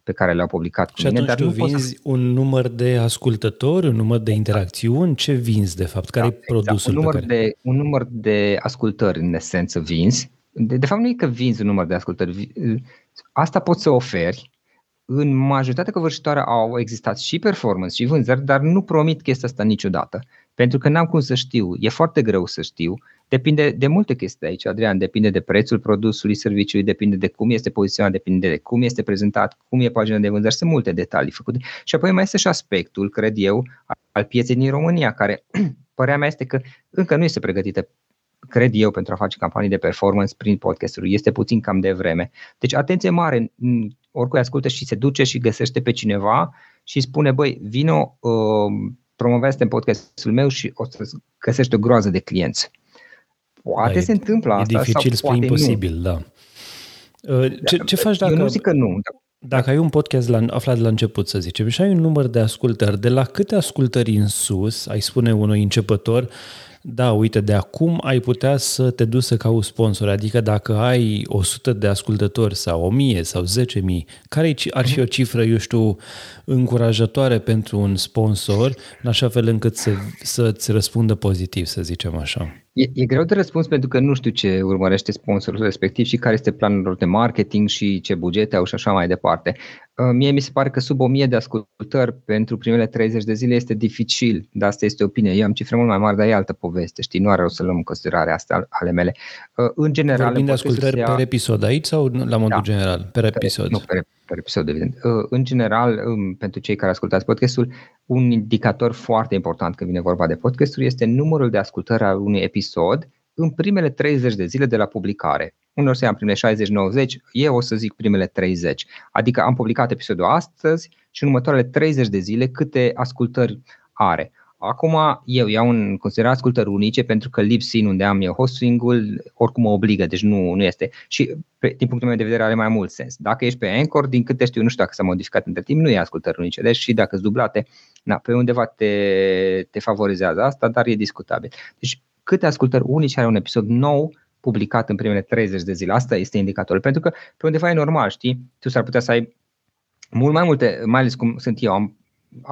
pe care le-au publicat cu și mine. Dar tu vinzi să... un număr de ascultători, un număr de interacțiuni? Ce vinzi de fapt? Care da, e produsul exact. un număr pe care... De, un număr de ascultări în esență vinzi. De, de fapt nu e că vinzi un număr de ascultări. Asta poți să oferi, în majoritatea covârșitoare au existat și performance și vânzări, dar nu promit chestia asta niciodată. Pentru că n-am cum să știu, e foarte greu să știu. Depinde de multe chestii aici, Adrian, depinde de prețul produsului, serviciului, depinde de cum este poziționat, depinde de cum este prezentat, cum e pagina de vânzări, sunt multe detalii făcute. Și apoi mai este și aspectul, cred eu, al pieței din România, care părerea mea este că încă nu este pregătită cred eu, pentru a face campanii de performance prin podcasturi. Este puțin cam de vreme. Deci atenție mare, oricui ascultă și se duce și găsește pe cineva și spune, băi, vino, uh, promovează în podcastul meu și o să găsești o groază de clienți. Poate da, se e, întâmplă asta E dificil sau spre imposibil, nu. da. Uh, ce, ce faci dacă... Eu nu zic că nu. Dacă ai un podcast la, aflat de la început, să zicem, și ai un număr de ascultări, de la câte ascultări în sus, ai spune unui începător, da, uite, de acum ai putea să te duci să cauți sponsor, adică dacă ai 100 de ascultători sau 1000 sau 10.000, care ar fi o cifră, eu știu, încurajatoare pentru un sponsor, în așa fel încât să, să-ți răspundă pozitiv, să zicem așa? E, e greu de răspuns pentru că nu știu ce urmărește sponsorul respectiv și care este planul lor de marketing și ce bugete au și așa mai departe. Uh, mie mi se pare că sub 1000 de ascultări pentru primele 30 de zile este dificil, dar asta este opinie. Eu am cifre mult mai mari, dar e altă poveste, știi, nu are o să luăm în considerare asta ale mele. Uh, în general... Vorbim de ascultări ia... per episod aici sau la modul da, general? Per episod? Nu, per, per episod, evident. Uh, în general, um, pentru cei care ascultați podcastul, un indicator foarte important când vine vorba de podcasturi este numărul de ascultări al unui episod în primele 30 de zile de la publicare. Unor se ia în primele 60-90, eu o să zic primele 30. Adică am publicat episodul astăzi și în următoarele 30 de zile câte ascultări are. Acum eu iau în considerare ascultări unice pentru că Libsyn unde am eu hosting-ul oricum mă obligă, deci nu, nu este. Și pe, din punctul meu de vedere are mai mult sens. Dacă ești pe Anchor, din câte știu, nu știu dacă s-a modificat între timp, nu e ascultări unice. Deci și dacă sunt dublate, na, pe undeva te, te favorizează asta, dar e discutabil. Deci câte ascultări unice are un episod nou publicat în primele 30 de zile. Asta este indicatorul. Pentru că pe undeva e normal, știi? Tu s-ar putea să ai mult mai multe, mai ales cum sunt eu, am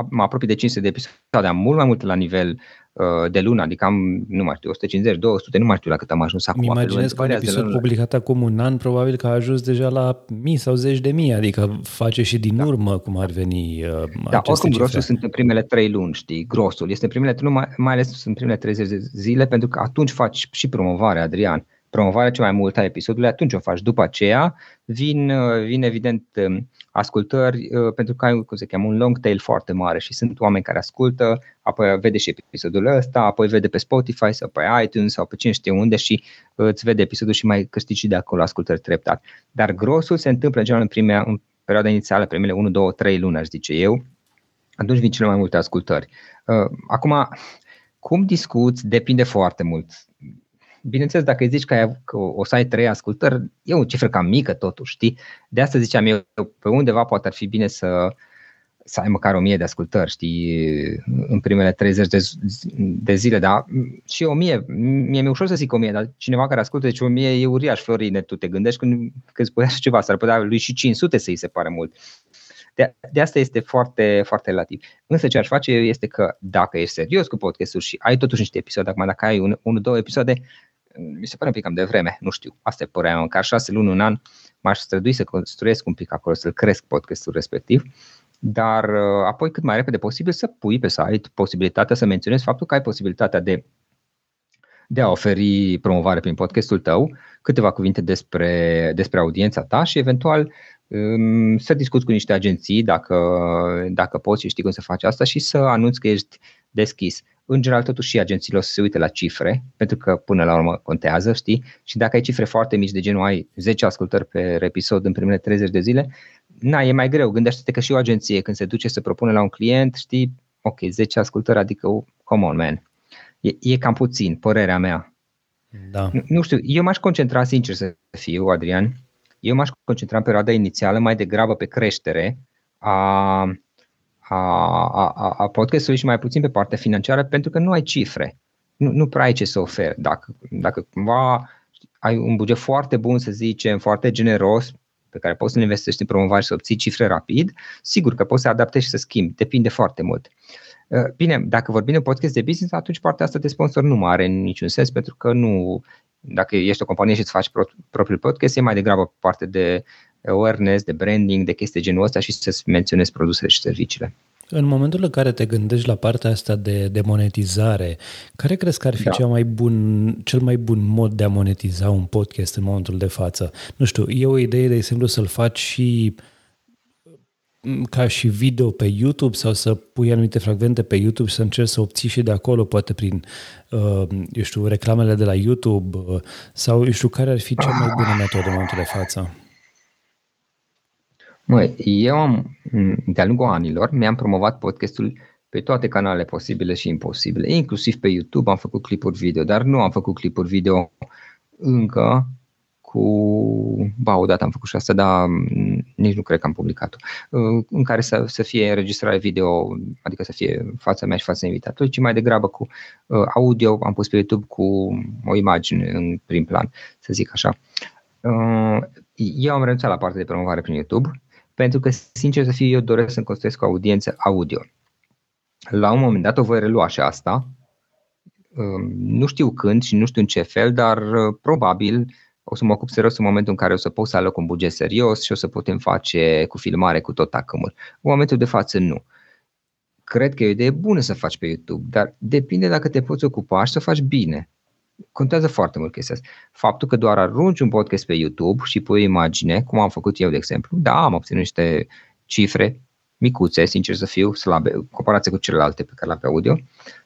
mă apropii de 500 de episoade, am mult mai multe la nivel uh, de lună, adică am, nu mai știu, 150, 200, nu mai știu la cât am ajuns acum. Îmi imaginez că un episod publicat acum un an, probabil că a ajuns deja la mii sau zeci de mii, adică face și din da. urmă cum ar veni uh, Da, oricum cifre. grosul sunt în primele trei luni, știi, grosul. Este în primele trei luni, mai, mai ales în primele 30 de zile, pentru că atunci faci și promovare, Adrian promovarea cea mai multă a episodului, atunci o faci. După aceea vin, vin evident um, ascultări uh, pentru că ai, cum se cheamă, un long tail foarte mare și sunt oameni care ascultă, apoi vede și episodul ăsta, apoi vede pe Spotify sau pe iTunes sau pe cine știe unde și uh, îți vede episodul și mai câștigi și de acolo ascultări treptat. Dar grosul se întâmplă în general în, primea, în perioada inițială, primele 1, 2, 3 luni, aș zice eu, atunci vin cele mai multe ascultări. Uh, acum, cum discuți depinde foarte mult bineînțeles, dacă îi zici că, ai, că o să ai trei ascultări, e o cifră cam mică totuși, știi? De asta ziceam eu, pe undeva poate ar fi bine să, să ai măcar o mie de ascultări, știi, în primele 30 de, de zile, da? Și o mie, mie mi-e ușor să zic o mie, dar cineva care ascultă, deci o mie e uriaș, Florine, tu te gândești când, când spui așa ceva, s-ar putea lui și 500 să-i se pare mult. De, de asta este foarte, foarte relativ. Însă ce aș face este că dacă ești serios cu podcastul și ai totuși niște episoade, acum dacă ai un, un două episoade, mi se pare un pic cam de vreme, nu știu, asta e părerea mea, măcar șase luni, un an, m-aș strădui să construiesc un pic acolo, să-l cresc podcastul respectiv, dar uh, apoi cât mai repede posibil să pui pe site posibilitatea să menționezi faptul că ai posibilitatea de de a oferi promovare prin podcastul tău, câteva cuvinte despre, despre audiența ta și eventual um, să discuți cu niște agenții dacă, dacă poți și știi cum să faci asta și să anunți că ești deschis în general totuși și agențiilor să se uite la cifre, pentru că până la urmă contează, știi? Și dacă ai cifre foarte mici, de genul ai 10 ascultări pe episod în primele 30 de zile, na, e mai greu. Gândește-te că și o agenție când se duce să propune la un client, știi, ok, 10 ascultări, adică, oh, come on, man. E, e cam puțin, părerea mea. Da. Nu, nu știu, eu m-aș concentra, sincer să fiu, Adrian, eu m-aș concentra în perioada inițială mai degrabă pe creștere a a, a, a podcastului și mai puțin pe partea financiară pentru că nu ai cifre. Nu, nu prea ai ce să oferi. Dacă, dacă cumva ai un buget foarte bun, să zicem, foarte generos, pe care poți să-l investești în promovare și să obții cifre rapid, sigur că poți să adaptezi și să schimbi. Depinde foarte mult. Uh, bine, dacă vorbim de podcast de business, atunci partea asta de sponsor nu mai are niciun sens, pentru că nu, dacă ești o companie și îți faci propriul podcast, e mai degrabă parte de awareness, de branding, de chestii genul ăsta și să-ți menționezi produsele și serviciile. În momentul în care te gândești la partea asta de, de monetizare, care crezi că ar fi da. cea mai bun, cel mai bun mod de a monetiza un podcast în momentul de față? Nu știu, e o idee, de exemplu, să-l faci și ca și video pe YouTube sau să pui anumite fragmente pe YouTube și să încerci să obții și de acolo, poate prin, uh, eu știu, reclamele de la YouTube uh, sau, eu știu, care ar fi cea mai bună metodă în momentul de față? Măi, eu am, de-a lungul anilor, mi-am promovat podcastul pe toate canalele posibile și imposibile, inclusiv pe YouTube am făcut clipuri video, dar nu am făcut clipuri video încă cu, ba, odată am făcut și asta, dar nici nu cred că am publicat-o, în care să, să fie înregistrare video, adică să fie fața mea și fața invitatului, ci mai degrabă cu uh, audio, am pus pe YouTube cu o imagine în prim plan, să zic așa. Uh, eu am renunțat la partea de promovare prin YouTube, pentru că, sincer să fiu, eu doresc să-mi construiesc o audiență audio. La un moment dat o voi relua și asta, um, nu știu când și nu știu în ce fel, dar uh, probabil o să mă ocup serios în momentul în care o să pot să aloc un buget serios și o să putem face cu filmare cu tot acâmul. În momentul de față nu. Cred că e o idee bună să faci pe YouTube, dar depinde dacă te poți ocupa și să faci bine contează foarte mult chestia asta. Faptul că doar arunci un podcast pe YouTube și pui imagine, cum am făcut eu, de exemplu, da, am obținut niște cifre micuțe, sincer să fiu, slabe, în comparație cu celelalte pe care le-am pe audio,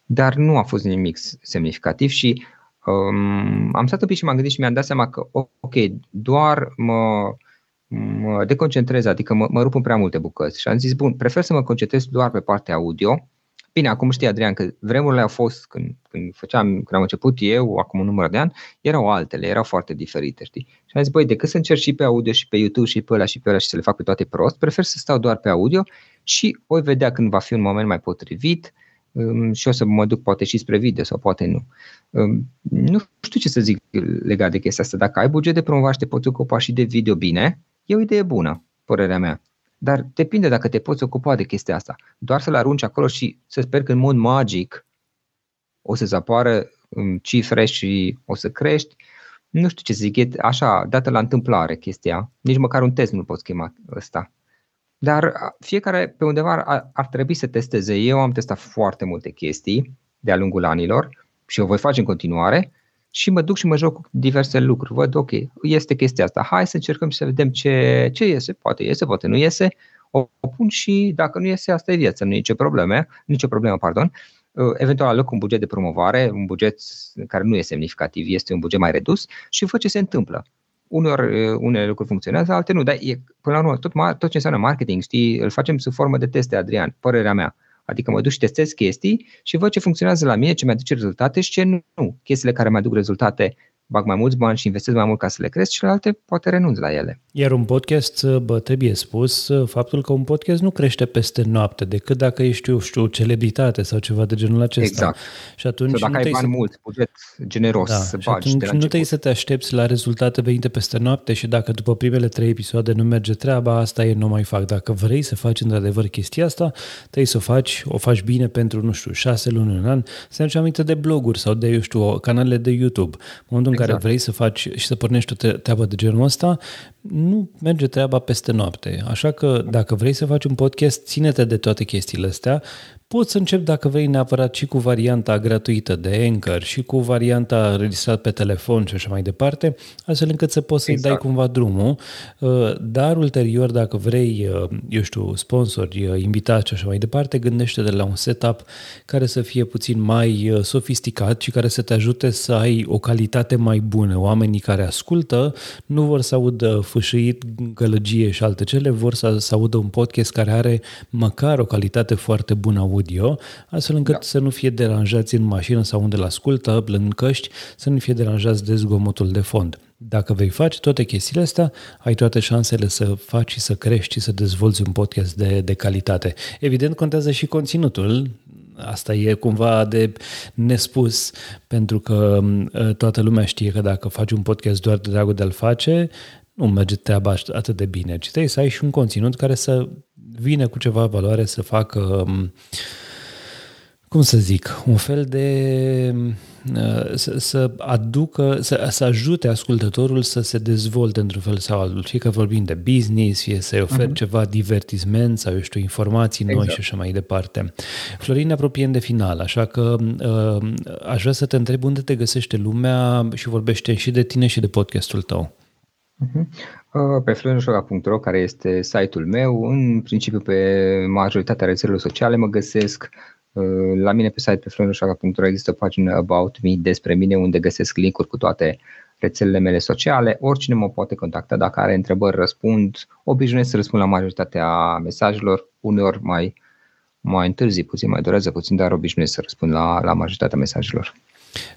dar nu a fost nimic semnificativ și um, am stat un pic și m-am gândit și mi-am dat seama că, ok, doar mă, mă deconcentrez, adică mă, mă rup în prea multe bucăți și am zis, bun, prefer să mă concentrez doar pe partea audio, Bine, acum știi, Adrian, că vremurile au fost când, când făceam, când am început eu, acum un număr de ani, erau altele, erau foarte diferite, știi? Și am zis, băi, decât să încerc și pe audio și pe YouTube și pe ăla și pe ăla și să le fac pe toate prost, prefer să stau doar pe audio și voi vedea când va fi un moment mai potrivit um, și o să mă duc poate și spre video sau poate nu. Um, nu știu ce să zic legat de chestia asta. Dacă ai buget de promovare și te poți ocupa și de video bine, e o idee bună, părerea mea. Dar depinde dacă te poți ocupa de chestia asta. Doar să-l arunci acolo și să sper că în mod magic o să-ți apară um, cifre și o să crești, nu știu ce să zic, e așa, dată la întâmplare chestia, nici măcar un test nu poți chema ăsta. Dar fiecare pe undeva ar, ar trebui să testeze. Eu am testat foarte multe chestii de-a lungul anilor și o voi face în continuare și mă duc și mă joc cu diverse lucruri. Văd, ok, este chestia asta, hai să încercăm și să vedem ce, ce iese. Poate iese, poate nu iese. O, o pun și dacă nu iese, asta e viața, nu e nicio problemă, nicio problemă, pardon. Uh, eventual aloc un buget de promovare, un buget care nu e semnificativ, este un buget mai redus și văd ce se întâmplă. Uneori uh, unele lucruri funcționează, alte nu, dar e, până la urmă tot, tot ce înseamnă marketing, știi, îl facem sub formă de teste, Adrian, părerea mea. Adică mă duc și testez chestii și văd ce funcționează la mine, ce mi-aduce rezultate și ce nu. Chestiile care mi-aduc rezultate bag mai mulți bani și investesc mai mult ca să le cresc, celelalte poate renunț la ele. Iar un podcast, bă, trebuie spus faptul că un podcast nu crește peste noapte, decât dacă ești, eu știu, celebritate sau ceva de genul acesta. Exact. Și atunci sau dacă ai bani să... mulți, buget generos, da. să bagi atunci de la nu trebuie să te aștepți la rezultate venite peste noapte și dacă după primele trei episoade nu merge treaba, asta e, nu mai fac. Dacă vrei să faci într-adevăr chestia asta, trebuie să o faci, o faci bine pentru, nu știu, șase luni, un an, să ne aminte de bloguri sau de, eu știu, canalele de YouTube. În momentul exact. care vrei să faci și să pornești o treabă de genul ăsta, nu merge treaba peste noapte. Așa că dacă vrei să faci un podcast, ține-te de toate chestiile astea, Poți să încep dacă vrei neapărat și cu varianta gratuită de Anchor și cu varianta registrat pe telefon și așa mai departe, astfel încât să poți să-i exact. dai cumva drumul, uh, dar ulterior dacă vrei, uh, eu știu, sponsori, uh, invitați și așa mai departe, gândește de la un setup care să fie puțin mai sofisticat și care să te ajute să ai o calitate mai bună. Oamenii care ascultă nu vor să audă fâșâit, gălăgie și alte cele, vor să, să audă un podcast care are măcar o calitate foarte bună audio, astfel încât da. să nu fie deranjați în mașină sau unde l-ascultă, în căști, să nu fie deranjați de zgomotul de fond. Dacă vei face toate chestiile astea, ai toate șansele să faci și să crești și să dezvolți un podcast de, de calitate. Evident, contează și conținutul, Asta e cumva de nespus, pentru că toată lumea știe că dacă faci un podcast doar de dragul de a-l face, nu merge treaba atât de bine, ci trebuie să ai și un conținut care să vine cu ceva valoare, să facă, cum să zic, un fel de uh, să, să aducă, să, să ajute ascultătorul să se dezvolte într-un fel sau altul. Fie că vorbim de business, fie să-i oferi uh-huh. ceva divertisment sau, eu știu, informații exact. noi și așa mai departe. Florin, ne apropiem de final, așa că uh, aș vrea să te întreb unde te găsește lumea și vorbește și de tine și de podcastul tău. Uh-huh. Pe florinușoga.ro, care este site-ul meu, în principiu pe majoritatea rețelelor sociale mă găsesc. Uh, la mine pe site pe florinușoga.ro există o pagină About Me despre mine unde găsesc linkuri cu toate rețelele mele sociale. Oricine mă poate contacta dacă are întrebări, răspund. Obișnuiesc să răspund la majoritatea mesajelor, uneori mai, mai întârzi puțin, mai durează puțin, dar obișnuiesc să răspund la, la majoritatea mesajelor.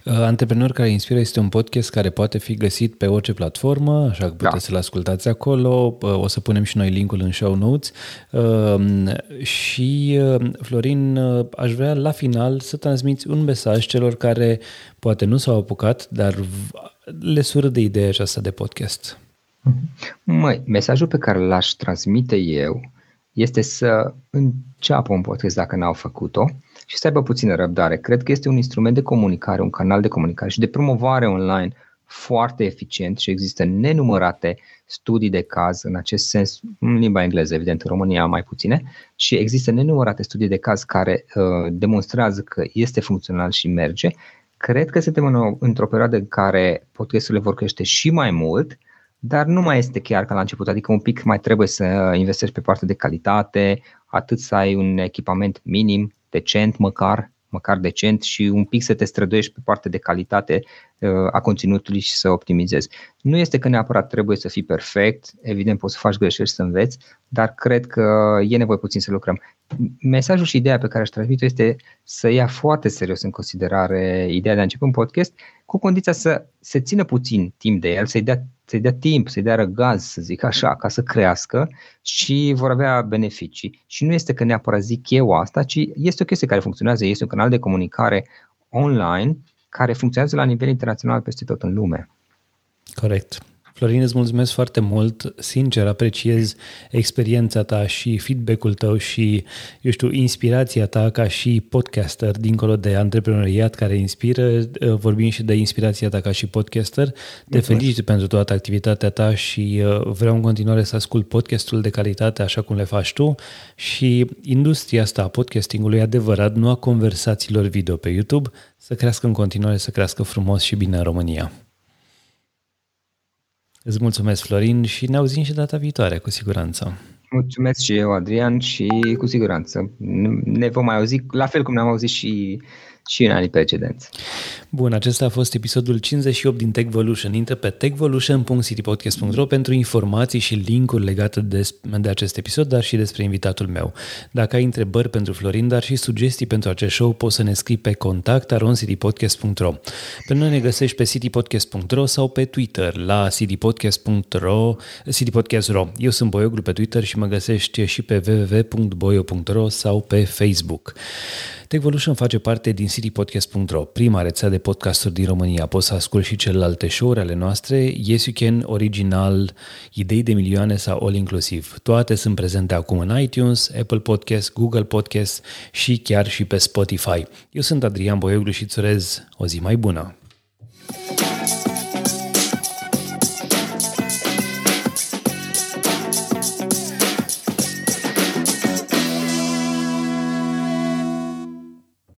Uh, Antreprenor care inspiră este un podcast care poate fi găsit pe orice platformă, așa că puteți da. să-l ascultați acolo. Uh, o să punem și noi linkul în show notes. Uh, și, Florin, aș vrea la final să transmiți un mesaj celor care poate nu s-au apucat, dar le sură de ideea aceasta de podcast. Măi, mesajul pe care l-aș transmite eu este să înceapă un podcast dacă n-au făcut-o și să aibă puțină răbdare. Cred că este un instrument de comunicare, un canal de comunicare și de promovare online foarte eficient și există nenumărate studii de caz în acest sens, în limba engleză, evident, în România mai puține, și există nenumărate studii de caz care uh, demonstrează că este funcțional și merge. Cred că suntem în într-o perioadă în care podcasturile vor crește și mai mult, dar nu mai este chiar ca la început, adică un pic mai trebuie să investești pe partea de calitate, atât să ai un echipament minim, decent măcar, măcar decent și un pic să te străduiești pe partea de calitate uh, a conținutului și să optimizezi. Nu este că neapărat trebuie să fii perfect, evident poți să faci greșeli și să înveți, dar cred că e nevoie puțin să lucrăm. Mesajul și ideea pe care aș transmit este să ia foarte serios în considerare ideea de a începe un podcast, cu condiția să se țină puțin timp de el, să-i dea să-i dea timp, să-i dea răgaz, să zic așa, ca să crească și vor avea beneficii. Și nu este că neapărat zic eu asta, ci este o chestie care funcționează, este un canal de comunicare online care funcționează la nivel internațional peste tot în lume. Corect. Florin, îți mulțumesc foarte mult, sincer apreciez experiența ta și feedback-ul tău și, eu știu, inspirația ta ca și podcaster, dincolo de antreprenoriat care inspiră, vorbim și de inspirația ta ca și podcaster. Te mulțumesc. felicit pentru toată activitatea ta și uh, vreau în continuare să ascult podcastul de calitate așa cum le faci tu și industria asta a podcastingului adevărat, nu a conversațiilor video pe YouTube, să crească în continuare, să crească frumos și bine în România. Îți mulțumesc, Florin, și ne auzim și data viitoare, cu siguranță. Mulțumesc și eu, Adrian, și cu siguranță ne vom mai auzi, la fel cum ne-am auzit și și în anii precedenți. Bun, acesta a fost episodul 58 din Techvolution. Intră pe techvolution.citypodcast.ro pentru informații și linkuri legate de, de acest episod, dar și despre invitatul meu. Dacă ai întrebări pentru Florin, dar și sugestii pentru acest show, poți să ne scrii pe contact aroncitypodcast.ro. Pe noi ne găsești pe citypodcast.ro sau pe Twitter la citypodcast.ro, citypodcast.ro. Eu sunt Boioglu pe Twitter și mă găsești și pe www.boio.ro sau pe Facebook. Techvolution face parte din citypodcast.ro, prima rețea de podcasturi din România. Poți să asculti și celelalte show-uri ale noastre, Yes You Can, Original, Idei de milioane sau All Inclusiv. Toate sunt prezente acum în iTunes, Apple Podcast, Google Podcast și chiar și pe Spotify. Eu sunt Adrian Boioglu și îți urez o zi mai bună!